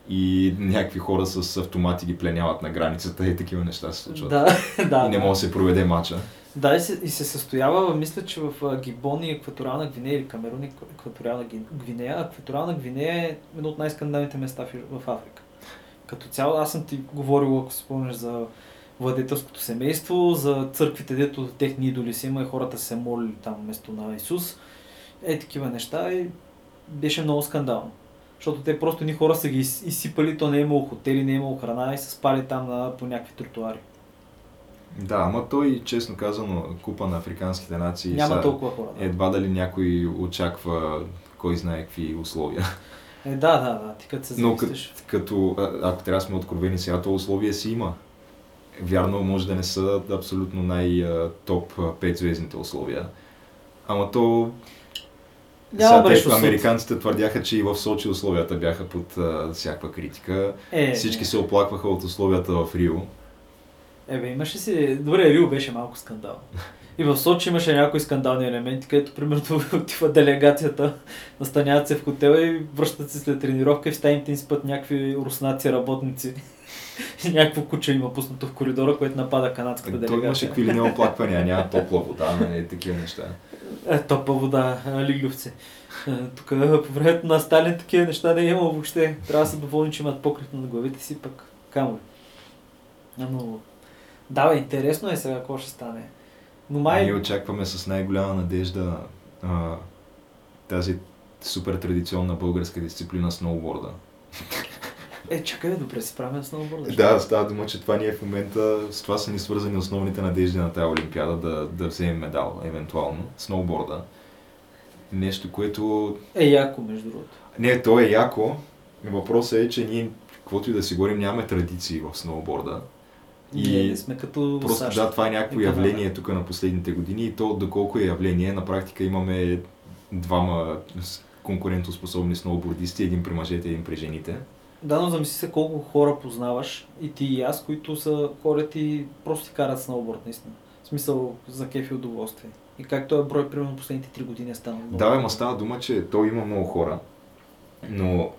И някакви хора с автомати ги пленяват на границата и такива неща се случват. Да, [laughs] да. И не може да се проведе матча. Да, и се, и се състоява, мисля, че в Гибон и Екваториална Гвинея или Камерун и Екваториална Гвинея. Екваториална Гвинея е едно от най-скандалните места в Африка. Като цяло, аз съм ти говорил, ако си спомняш, за владетелското семейство, за църквите, дето техни идоли си има и хората се молили там вместо на Исус. Е, такива неща и беше много скандално. Защото те просто ни хора са ги из- изсипали, то не е имало хотели, не е имало храна и са спали там на, по някакви тротуари. Да, ама той, честно казано, купа на африканските нации Няма са- толкова хора. Да. едва дали някой очаква кой знае какви условия. Е, да, да, да, ти като се Но като, замислиш. като а- ако трябва да сме откровени сега, то условия си има. Вярно, може да не са абсолютно най-топ 5 звездните условия. Ама то... Няма сега те, американците твърдяха, че и в Сочи условията бяха под а, всякаква критика. Е, Всички не. се оплакваха от условията в Рио. Ебе, имаше си... Добре, Рио беше малко скандал. [laughs] И в Сочи имаше някои скандални елементи, където примерно [laughs] отива делегацията, настаняват се в хотела и връщат се след тренировка и в стаите им спят някакви руснаци работници. [laughs] Някакво куче има пуснато в коридора, което напада канадската Той имаше делегация. какви ли не оплаквания, няма топла вода, нали, такива неща. Е, топа вода, лиглювци. Е, Тук по времето на Сталин такива неща не е имало въобще. Трябва да са доволни, че имат покрит на главите си, пък камо ли. Но, да, бе, интересно е сега какво ще стане. Но май... Ние очакваме с най-голяма надежда а, тази супер традиционна българска дисциплина сноуборда. Е, чакай, бе, добре, се правим с сноуборда. Да, става дума, че това ни е в момента, с това са ни свързани основните надежди на тази олимпиада да, да вземем медал, евентуално, сноуборда. Нещо, което... Е, яко, между другото. Не, то е яко. Въпросът е, че ние, каквото и да си говорим, нямаме традиции в сноуборда. Ние И не сме като Просто САЩ. да, това е някакво явление тук на последните години и то доколко е явление, на практика имаме двама конкурентоспособни сноубордисти, един при мъжете, един при жените. Да, но замисли се колко хора познаваш и ти и аз, които са ходят и просто ти карат сноуборд, наистина. В смисъл за кеф и удоволствие. И как този брой, примерно, последните три години е станал много. Да, ма става дума, че то има много хора, но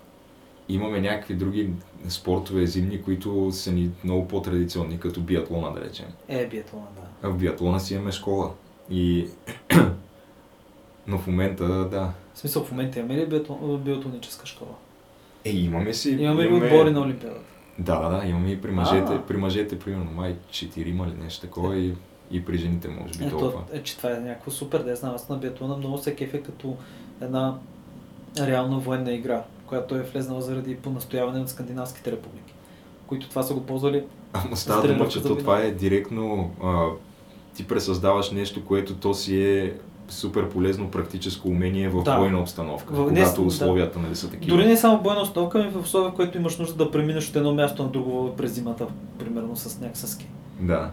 имаме някакви други спортове зимни, които са ни много по-традиционни, като биатлона, да речем. Е, биатлона, да. А в биатлона си имаме школа. И... [clears throat] но в момента, да. В смисъл, в момента имаме ли биатлон, биатлоническа школа? Е, имаме си... Имаме ли отбори на Олимпиадата? Да, да, имаме и при мъжете, А. при мъжете примерно май 4 има ли нещо такова и, и при жените може би Е, толкова. то, е, че това е някакво супер, да знам. Аз на биатлона много се кефе като една реална военна игра, която е влезнала заради по настояване на скандинавските републики, които това са го ползвали. Ама става дума, че това е директно, а, ти пресъздаваш нещо, което то си е супер полезно практическо умение в Да. бойна обстановка, В- не, когато да. условията нали, са такива. Дори не само бойна установка, ами в условия, в които имаш нужда да преминеш от едно място на друго през зимата, примерно с някакъв ски. Да,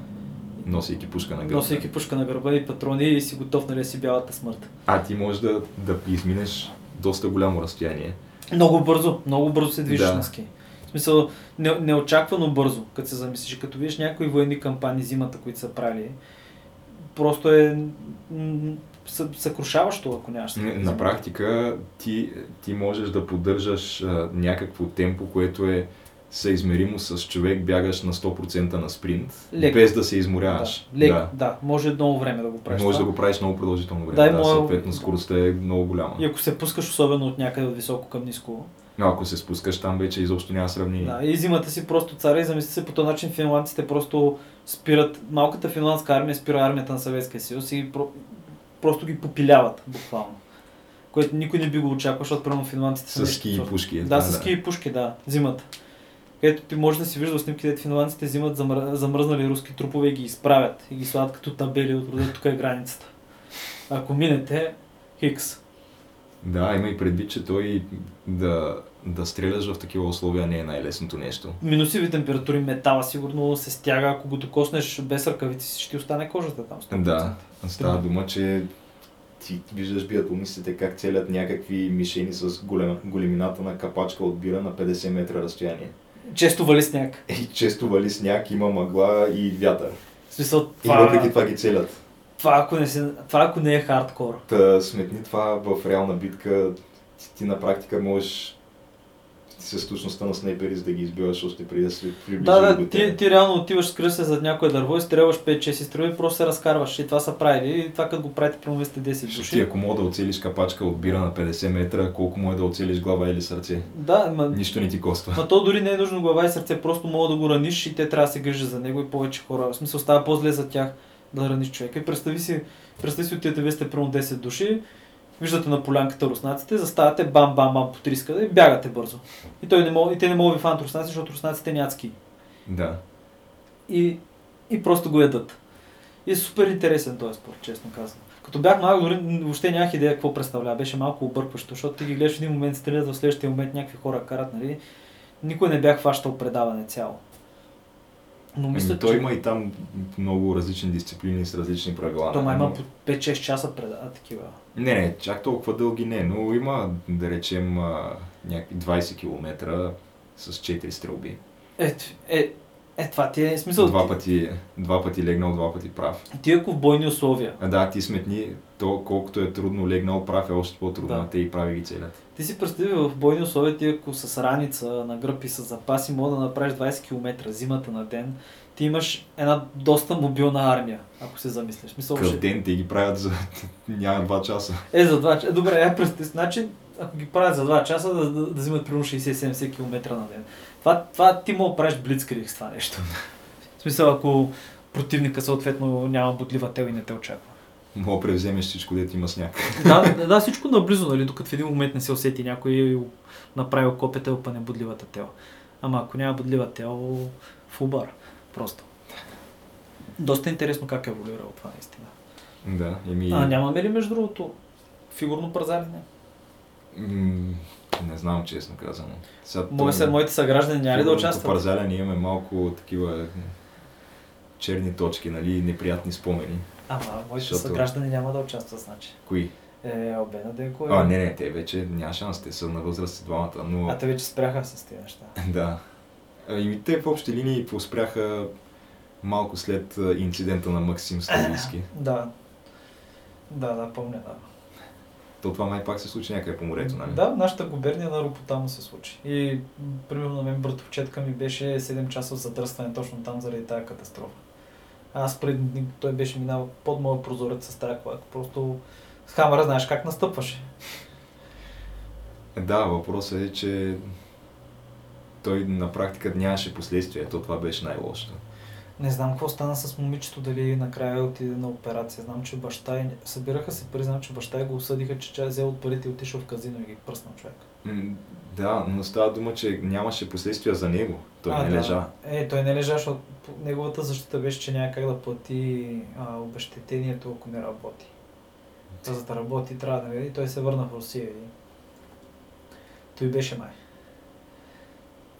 носейки пушка на гърба. Носейки пушка на гърба и патрони и си готов нали да си бялата смърт. А ти можеш да, да изминеш доста голямо разстояние. Много бързо, много бързо се движиш Да. на ски. В смисъл, не, неочаквано бързо, като се замислиш. Като видиш някои военни кампании зимата, които са правили, просто е съкрушаващо, ако нямаш ски. На практика ти, ти можеш да поддържаш а, някакво темпо, което е съизмеримо с човек бягаш на 100% на спринт, Леко. без да се изморяваш. Да, лек, да. може много време да го правиш. Може да го правиш много продължително време. Да, Да, моя- съответно скоростта е много голяма. И ако се пускаш особено от някъде от високо към ниско, Но ако се спускаш там вече изобщо няма сравнение. Да, и зимата си просто царя и замисли се по този начин финландците просто спират, малката финландска армия спира армията на Съветския съюз и про, просто ги попиляват буквално. Което никой не би го очаквал, защото примерно финландците са С ски и пушки. Да, това, с ски и пушки, да, зимата. Където ти можеш да си виждал снимки, където финландците взимат замр... замръзнали руски трупове и ги изправят и ги слагат като табели от рода, тук е границата. Ако минете, хикс. Да, има и предвид, че той да, да стреляш в такива условия не е най-лесното нещо. Минусови температури, метала сигурно се стяга, ако го докоснеш без ръкавици, ще ти остане кожата там. 100%. Да, става дума, че ти виждаш биатлонистите как целят някакви мишени с голем, големината на капачка от бира на 50 метра разстояние. Често вали сняг. И често вали сняг, има мъгла и вятър. В смисъл, И това, въпреки това ги целят. това, ако не се, това ако не е хардкор. Та сметни това в реална битка, ти, ти на практика можеш с точността на снайперист да ги избиваш още преди да се приближи Да, да, ти, ти реално отиваш с кръста зад някое дърво и стрелваш 5-6 стрели и просто се разкарваш. И това са правили. И това като го правите, примерно сте 10 Ще ти, души. ако мога да оцелиш капачка от бира на 50 метра, колко му е да оцелиш глава или сърце? Да, ма, Нищо не ти коства. ма то дори не е нужно глава и сърце, просто мога да го раниш и те трябва да се грижат за него и повече хора. В смисъл става по-зле за тях да раниш човека. И представи си, представи си от тия вие сте примерно 10 души виждате на полянката руснаците, заставате бам, бам, бам, потрискате и бягате бързо. И, той не мога, и те не могат да ви фанат руснаци, защото руснаците нямат ски. Да. И, и просто го ядат. И е супер интересен този спорт, честно казвам. Като бях малък, дори въобще нямах идея какво представлява. Беше малко объркващо, защото ти ги гледаш в един момент, стрелят в следващия момент някакви хора карат, нали? Никой не бях хващал предаване цяло. Но мисля, Ами, той че... има и там много различни дисциплини с различни правила. Тома нали? има Но- по 5-6 часа предава такива. Не, не, чак толкова дълги не, но има, да речем, някакви 20 км с 4 стрелби. Е, е, е, това ти е смисъл. Два ти- пъти, два пъти легнал, два пъти прав. Ти ако в бойни условия, А да, ти сметни, то колкото е трудно легнал прав е още по-трудно, Да. те и прави ги целят. ти си представи в бойни условия, ти ако с раница на гръб и с запаси мога да направиш 20 км зимата на ден, ти имаш една доста мобилна армия, ако се замислиш. Мисъл, Къв ще... ден те ги правят за [laughs] няма 2 часа. Е, за 2 часа. Добре, я представи. Значи, ако ги правят за 2 часа, да, да, да взимат примерно 60-70 км на ден. Това, това ти да правиш блицкриг с това нещо. В смисъл, ако противника съответно няма бодлива тел и не те очаква. Мога превземеш всичко, дето има сняг. да, [laughs] да, всичко наблизо, нали, докато в един момент не се усети някой и направил копията и опане бодливата тел. Ама ако няма бодлива тел, фубар. Просто. Доста интересно как е еволюирало това наистина. Да, еми... А нямаме ли между другото фигурно пързалене? м, Не знам, честно казано. Сега, то- моите съграждани няма ли да участват? Парзаляне имаме малко такива черни точки, нали, неприятни спомени. Ама, моите Защото- съграждани няма да участват, значи. Кои? Е, Денко. А, не, не, те вече няма шанс, те са на възраст двамата, но... А те вече спряха с тези неща. [laughs] Да. И те в общи линии поспряха малко след инцидента на Максим Ставийски. [laughs] Да. Да, да, помня, да. То това май пак се случи някъде по морето, нали? Да, нашата губерния на Ропотамо се случи. И примерно на мен братовчетка ми беше 7 часа задръстване точно там заради тази катастрофа. Аз преди дни той беше минал под моя прозорец с тази кола. Просто с хамера знаеш как настъпваше. Да, въпросът е, че той на практика нямаше последствия, то това беше най-лошото. Не знам какво стана с момичето, дали накрая отиде на операция. Знам, че баща и... Събираха се пари, знам, че баща и го осъдиха, че тя е взел от парите и отишъл в казино и ги пръснал човек. Да, но става дума, че нямаше последствия за него. Той А, не да. лежа. Е, той не лежа, защото неговата защита беше, че няма как да плати а, обещетението, ако не работи. Та, за да работи, трябва да види. Той се върна в Русия. И... Той беше май.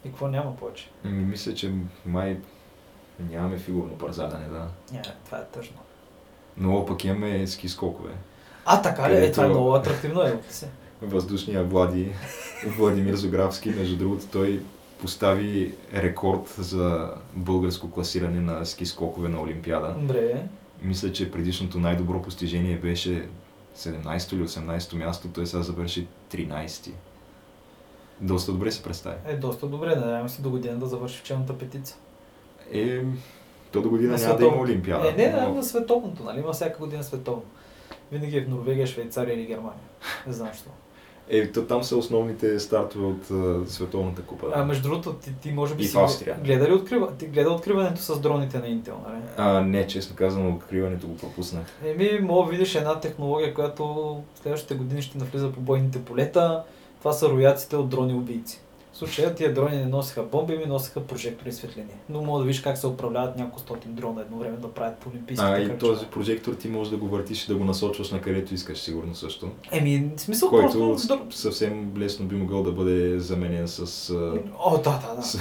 И какво няма повече? М, Мисля, че май нямаме фигурно парзаляне, да. Не, това е тъжно. Но пък имаме ски скокове. А, така ли? Е, това е много атрактивно, е. Въздушния Влади, Владимир Зографски, между другото, той постави рекорд за българско класиране на ски скокове на Олимпиада. Добре. Мисля, че предишното най-добро постижение беше 17 или 18 място, той сега завърши 13. Доста добре се представи. Е, доста добре. Надявам се до година да завърши в челната петица. Е, то до година На няма да има. Олимпиада. Е, не, не, но- на световното, нали? Има всяка година световно. Винаги е в Норвегия, Швейцария или Германия. Не знам що. Е, то там са основните стартове от а, Световната купа. А, между другото, ти, ти може би И си Австрия. гледа ли открива, ти гледа откриването с дроните на Intel, нали? А, не, честно казано, откриването го пропуснах. Еми, мога видиш една технология, която в следващите години ще навлиза по бойните полета. Това са рояците от дрони убийци. В случая тия дрони не носиха бомби, ми носиха прожектори и светлини. Но мога да видиш как се управляват няколко стотин дрона едно време да правят по олимпийските А, и този прожектор ти можеш да го въртиш и да го насочваш на където искаш, сигурно също. Еми, в смисъл Който просто... съвсем лесно би могъл да бъде заменен с, О, да, да, да. с,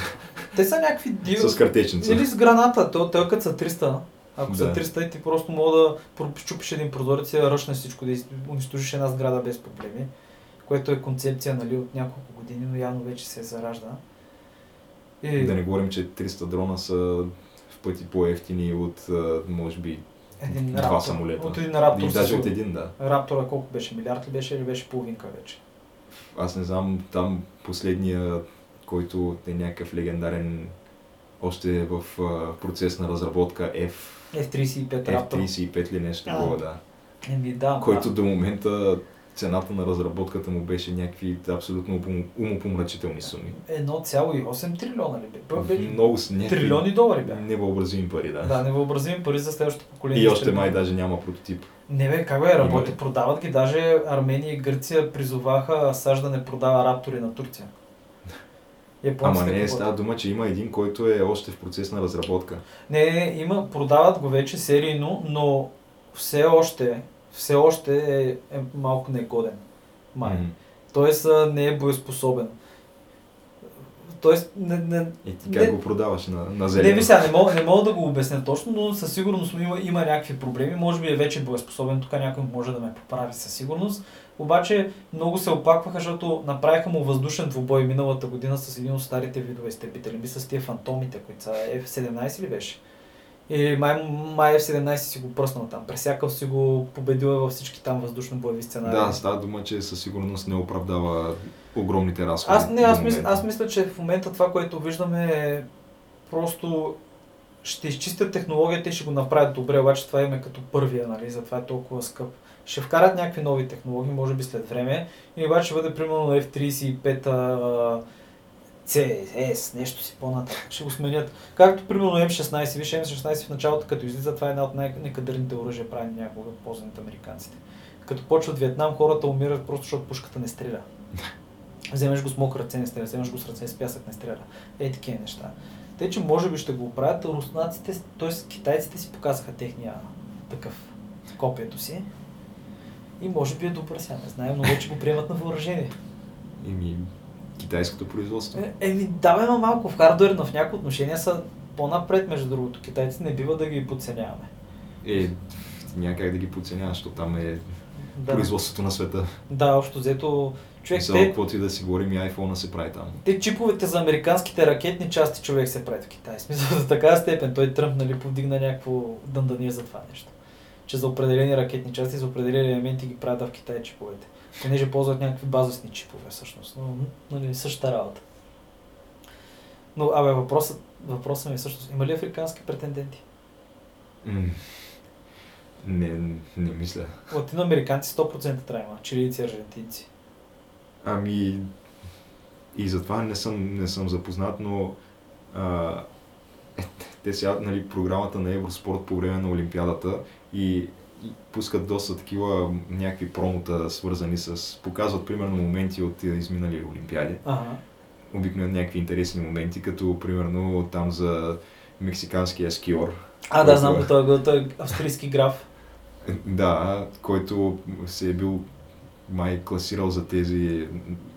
Те са някакви дил... с картечница. Или с граната, то, те като са 300. Ако са Да. 300 и ти просто мога да щупиш един прозорец и да ръшнеш всичко, да унищожиш една сграда без проблеми, което е концепция нали, от няколко години, но явно вече се заражда. И Да не говорим, че 300 дрона са в пъти по-ефтини от, може би, един два раптор, самолета. От един раптор. и даже от един, да. Раптора колко беше? Милиард ли беше или беше половинка вече? Аз не знам, там последния, който е някакъв легендарен, още е в процес на разработка F, F-35 Раптор. F-35 или нещо А. такова, да. Еми да, Който да. до момента цената на разработката му беше някакви абсолютно ум- умопомрачителни суми. 1,8 трилиона ли бе? Много с някакви Трилиони долари бе. невъобразими пари, да. Да, невъобразими пари за следващото поколение. И още май даже няма прототип. Не бе, как бе, работи, ли? продават ги. Даже Армения и Гърция призоваха Асаж да не продава раптори на Турция. [laughs] Ама Японците не, какво- става дума, че има един, който е още в процес на разработка. Не, не, не, има, продават го вече серийно, но все още, все още е, е малко негоден. Май. М. Тоест не е боеспособен. Тоест, не, не, И ти как Не. го продаваш на, на не, зелено? ви сега, не мога, не мога да го обясня точно, но със сигурност има, има някакви проблеми. Може би е вече боеспособен, тук някой може да ме поправи със сигурност. Обаче много се опакваха, защото направиха му въздушен двубой миналата година с един от старите видове изтребители. Мисля с тия фантомите, които са F-17 ли беше? И май, май F-17 си го пръснал там. Пресякал си го, победил е във всички там въздушно-боеви сценарии. Да, става дума, че със сигурност не оправдава огромните разходи. Аз, не, аз, мисля, аз мисля, че в момента това, което виждаме е просто ще изчистят технологията и ще го направят добре, обаче това им е като първия, нали, затова е толкова скъп. Ще вкарат някакви нови технологии, може би след време, и обаче ще бъде примерно на F-35 а, CS, нещо си по-нататък. Ще го сменят. Както примерно М16, виж М16 в началото, като излиза, това е една от най-некадърните оръжия, правени някога, от американците. Като почват Виетнам, хората умират просто защото пушката не стреля. [laughs] Вземеш го с мокър ръце, не стреля, вземеш го с ръце с пясък, не стреля. Е, такива неща. Те, че може би ще го оправят, руснаците, т.е. китайците си показаха техния такъв копието си. И може би е добър сега, не знаем, но вече го приемат на въоръжение. Еми, китайското производство. Е, Еми, да, бе, ма малко в хардуер, но в някои отношения са по-напред, между другото. Китайците не бива да ги подценяваме. Е, няма как да ги подценяваш, защото там е Да, производството на света. да общо взето, човек, За те, каквото и да си говорим, и iPhone се прави там. те чиповете за американските ракетни части човек се прави в Китай. [laughs] Смисъл до такава степен. Той Тръмп нали, повдигна някакво дъндания за това нещо. Че за определени ракетни части, за определени елементи ги правят в Китай чиповете. Понеже ползват някакви базисни чипове всъщност. Но нали, същата работа. Но, абе, въпросът, въпросът ми е всъщност, има ли африкански претенденти? Не, не мисля. Латиноамериканци 100% трябва има, чилийци, аржентинци. Ами, и затова не съм, не съм запознат, но а, е, те сега, нали, програмата на Евроспорт по време на Олимпиадата и пускат доста такива някакви промота, свързани с... Показват примерно моменти от изминали Олимпиади. Ага. Обикновено някакви интересни моменти, като примерно там за мексиканския скиор. А, да, знам е- той, е- той е австрийски граф. [laughs] Да, който се е бил май класирал за тези,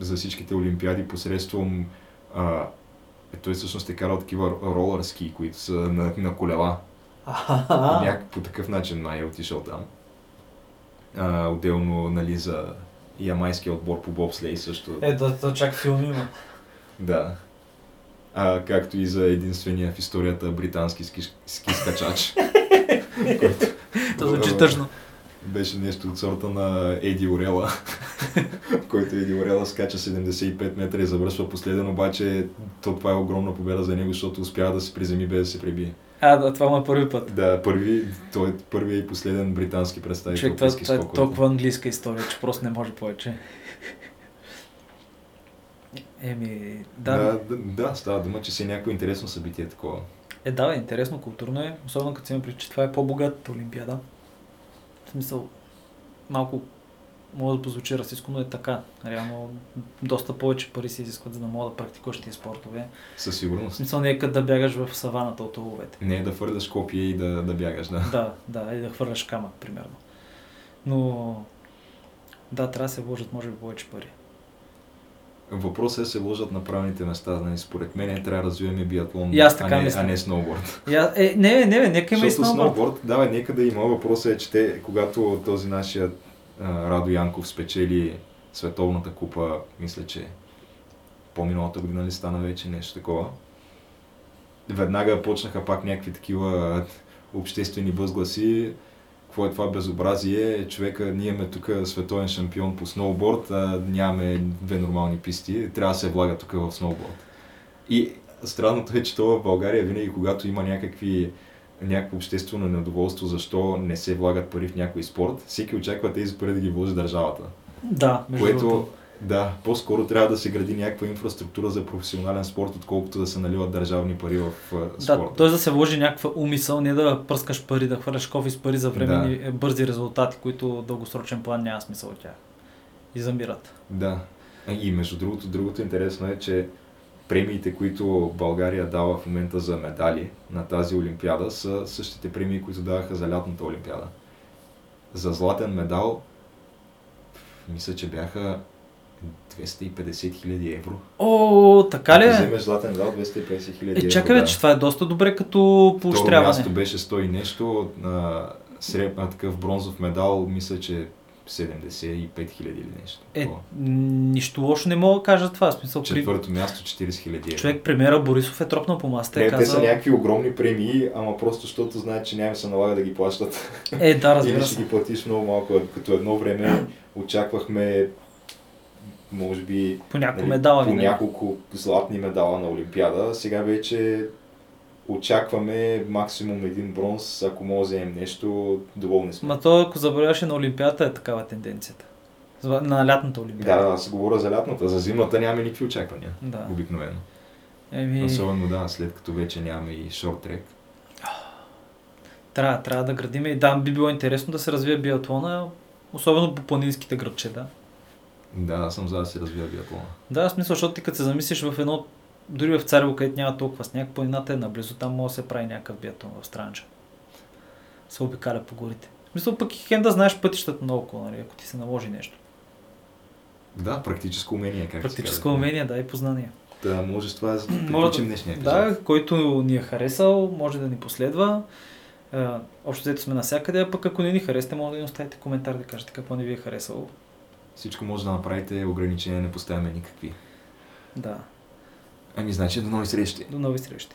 за всичките олимпиади посредством а, е, той всъщност е карал такива ролър ски, които са на, на колела. Аха. Някак по такъв начин май е отишъл там. А, отделно, нали, за ямайския отбор по бобслей също. Е, да, да чак филм има. Да. А, както и за единствения в историята британски ски, ски скачач. [laughs] който [laughs] То звучи тъжно. Беше нещо от сорта на Еди Орела, [laughs] който Еди Орела скача 75 метра и завършва последен, обаче то това е огромна победа за него, защото успява да се приземи без да се пребие. А, да, това му е първи път. Да, първи, той е първият и последен британски представител Човек, това, това е толкова английска история, че просто не може повече. Еми, да. Да, да, да, става дума, че си е някакво интересно събитие такова. Е, да, интересно, културно е. Особено като си има че това е по-богатата Олимпиада. В смисъл, малко може да позвучи расистско, но е така. Реално, доста повече пари се изискват, за да мога да практикуваш тези спортове. Със В сигурност. смисъл, не е като да бягаш в саваната от ловете. Не е да фърляш копия и да, да бягаш, да. Да, да, и да хвърляш камък, примерно. Но, да, трябва да се вложат, може би, повече пари. Въпросът е да се вложат на правилните места. Нали? Според мен трябва да развиваме биатлон, И аз така а, не, мисля. а не сноуборд. Я, е, не, не, бе, нека има и Защото сноуборд. сноуборд, да, бе, нека да има. Въпросът е, че те, когато този нашия а, Радо Янков спечели световната купа, мисля, че по-миналата година ли стана вече нещо такова, веднага почнаха пак някакви такива обществени възгласи. Какво е това безобразие? Човека, ние имаме тук световен шампион по сноуборд, а нямаме две нормални писти. Трябва да се влага тук в сноуборд. И странното е, че това в България винаги, когато има някакви някакво обществено недоволство, защо не се влагат пари в някой спорт, всеки очаква тези пари да ги вложи държавата. Да, между Което. Да, по-скоро трябва да се гради някаква инфраструктура за професионален спорт, отколкото да се наливат държавни пари в спорта. Да, т.е. да се вложи някаква умисъл, не да пръскаш пари, да хвърляш кофи с пари за времени да. бързи резултати, които дългосрочен план няма смисъл от тях. И замират. Да. И между другото, другото интересно е, че премиите, които България дава в момента за медали на тази олимпиада, са същите премии, които даваха за лятната олимпиада. За златен медал, мисля, че бяха 250 хиляди евро. О, така ли? Ако вземеш златен медал, 250 хиляди евро. Е, чакай, да. че това е доста добре като поощряване. Това място беше 100 и нещо, на такъв бронзов медал, мисля, че 75 хиляди или нещо. Е, нищо лошо не мога да кажа това. Смисъл, Четвърто при... място 40 хиляди. Човек, премиера Борисов е тропнал по масата. Не, е казал... те са някакви огромни премии, ама просто защото знаят, че няма се налага да ги плащат. Е, да, разбира Или ще ги платиш много малко. Като едно време очаквахме може би по нали, медала. По няколко златни медала на Олимпиада. Сега вече очакваме максимум един бронз, ако може да вземем нещо, доволни сме. Ма то, ако забравяш на Олимпиада, е такава тенденцията. На лятната Олимпиада. Да, аз говоря за лятната. За зимата нямаме никакви очаквания. Да. Обикновено. Еми... Особено да, след като вече нямаме и шорт трек. Трябва, трябва да градиме и да, би било интересно да се развие биатлона, особено по планинските градчета. Да, аз съм за да се развия биатлона. Да, в смисъл, защото ти като се замислиш в едно дори в Царево, където няма толкова сняг, планината е наблизо, там може да се прави някакъв биатлон в Странча. Се обикаля по горите. Смисъл пък и хем да знаеш пътищата наоколо, нали, ако ти се наложи нещо. Да, практическо умение, как Практическо умение, да, и познание. Да, може с това да [clears throat] приключим днешния епизод. Да, който ни е харесал, може да ни последва. Е, общо взето сме навсякъде, а пък ако не ни харесате, може да ни оставите коментар да кажете какво не ви е харесало. Всичко може да направите, ограничения не поставяме никакви. Да. Ами, значи, до нови срещи. До нови срещи.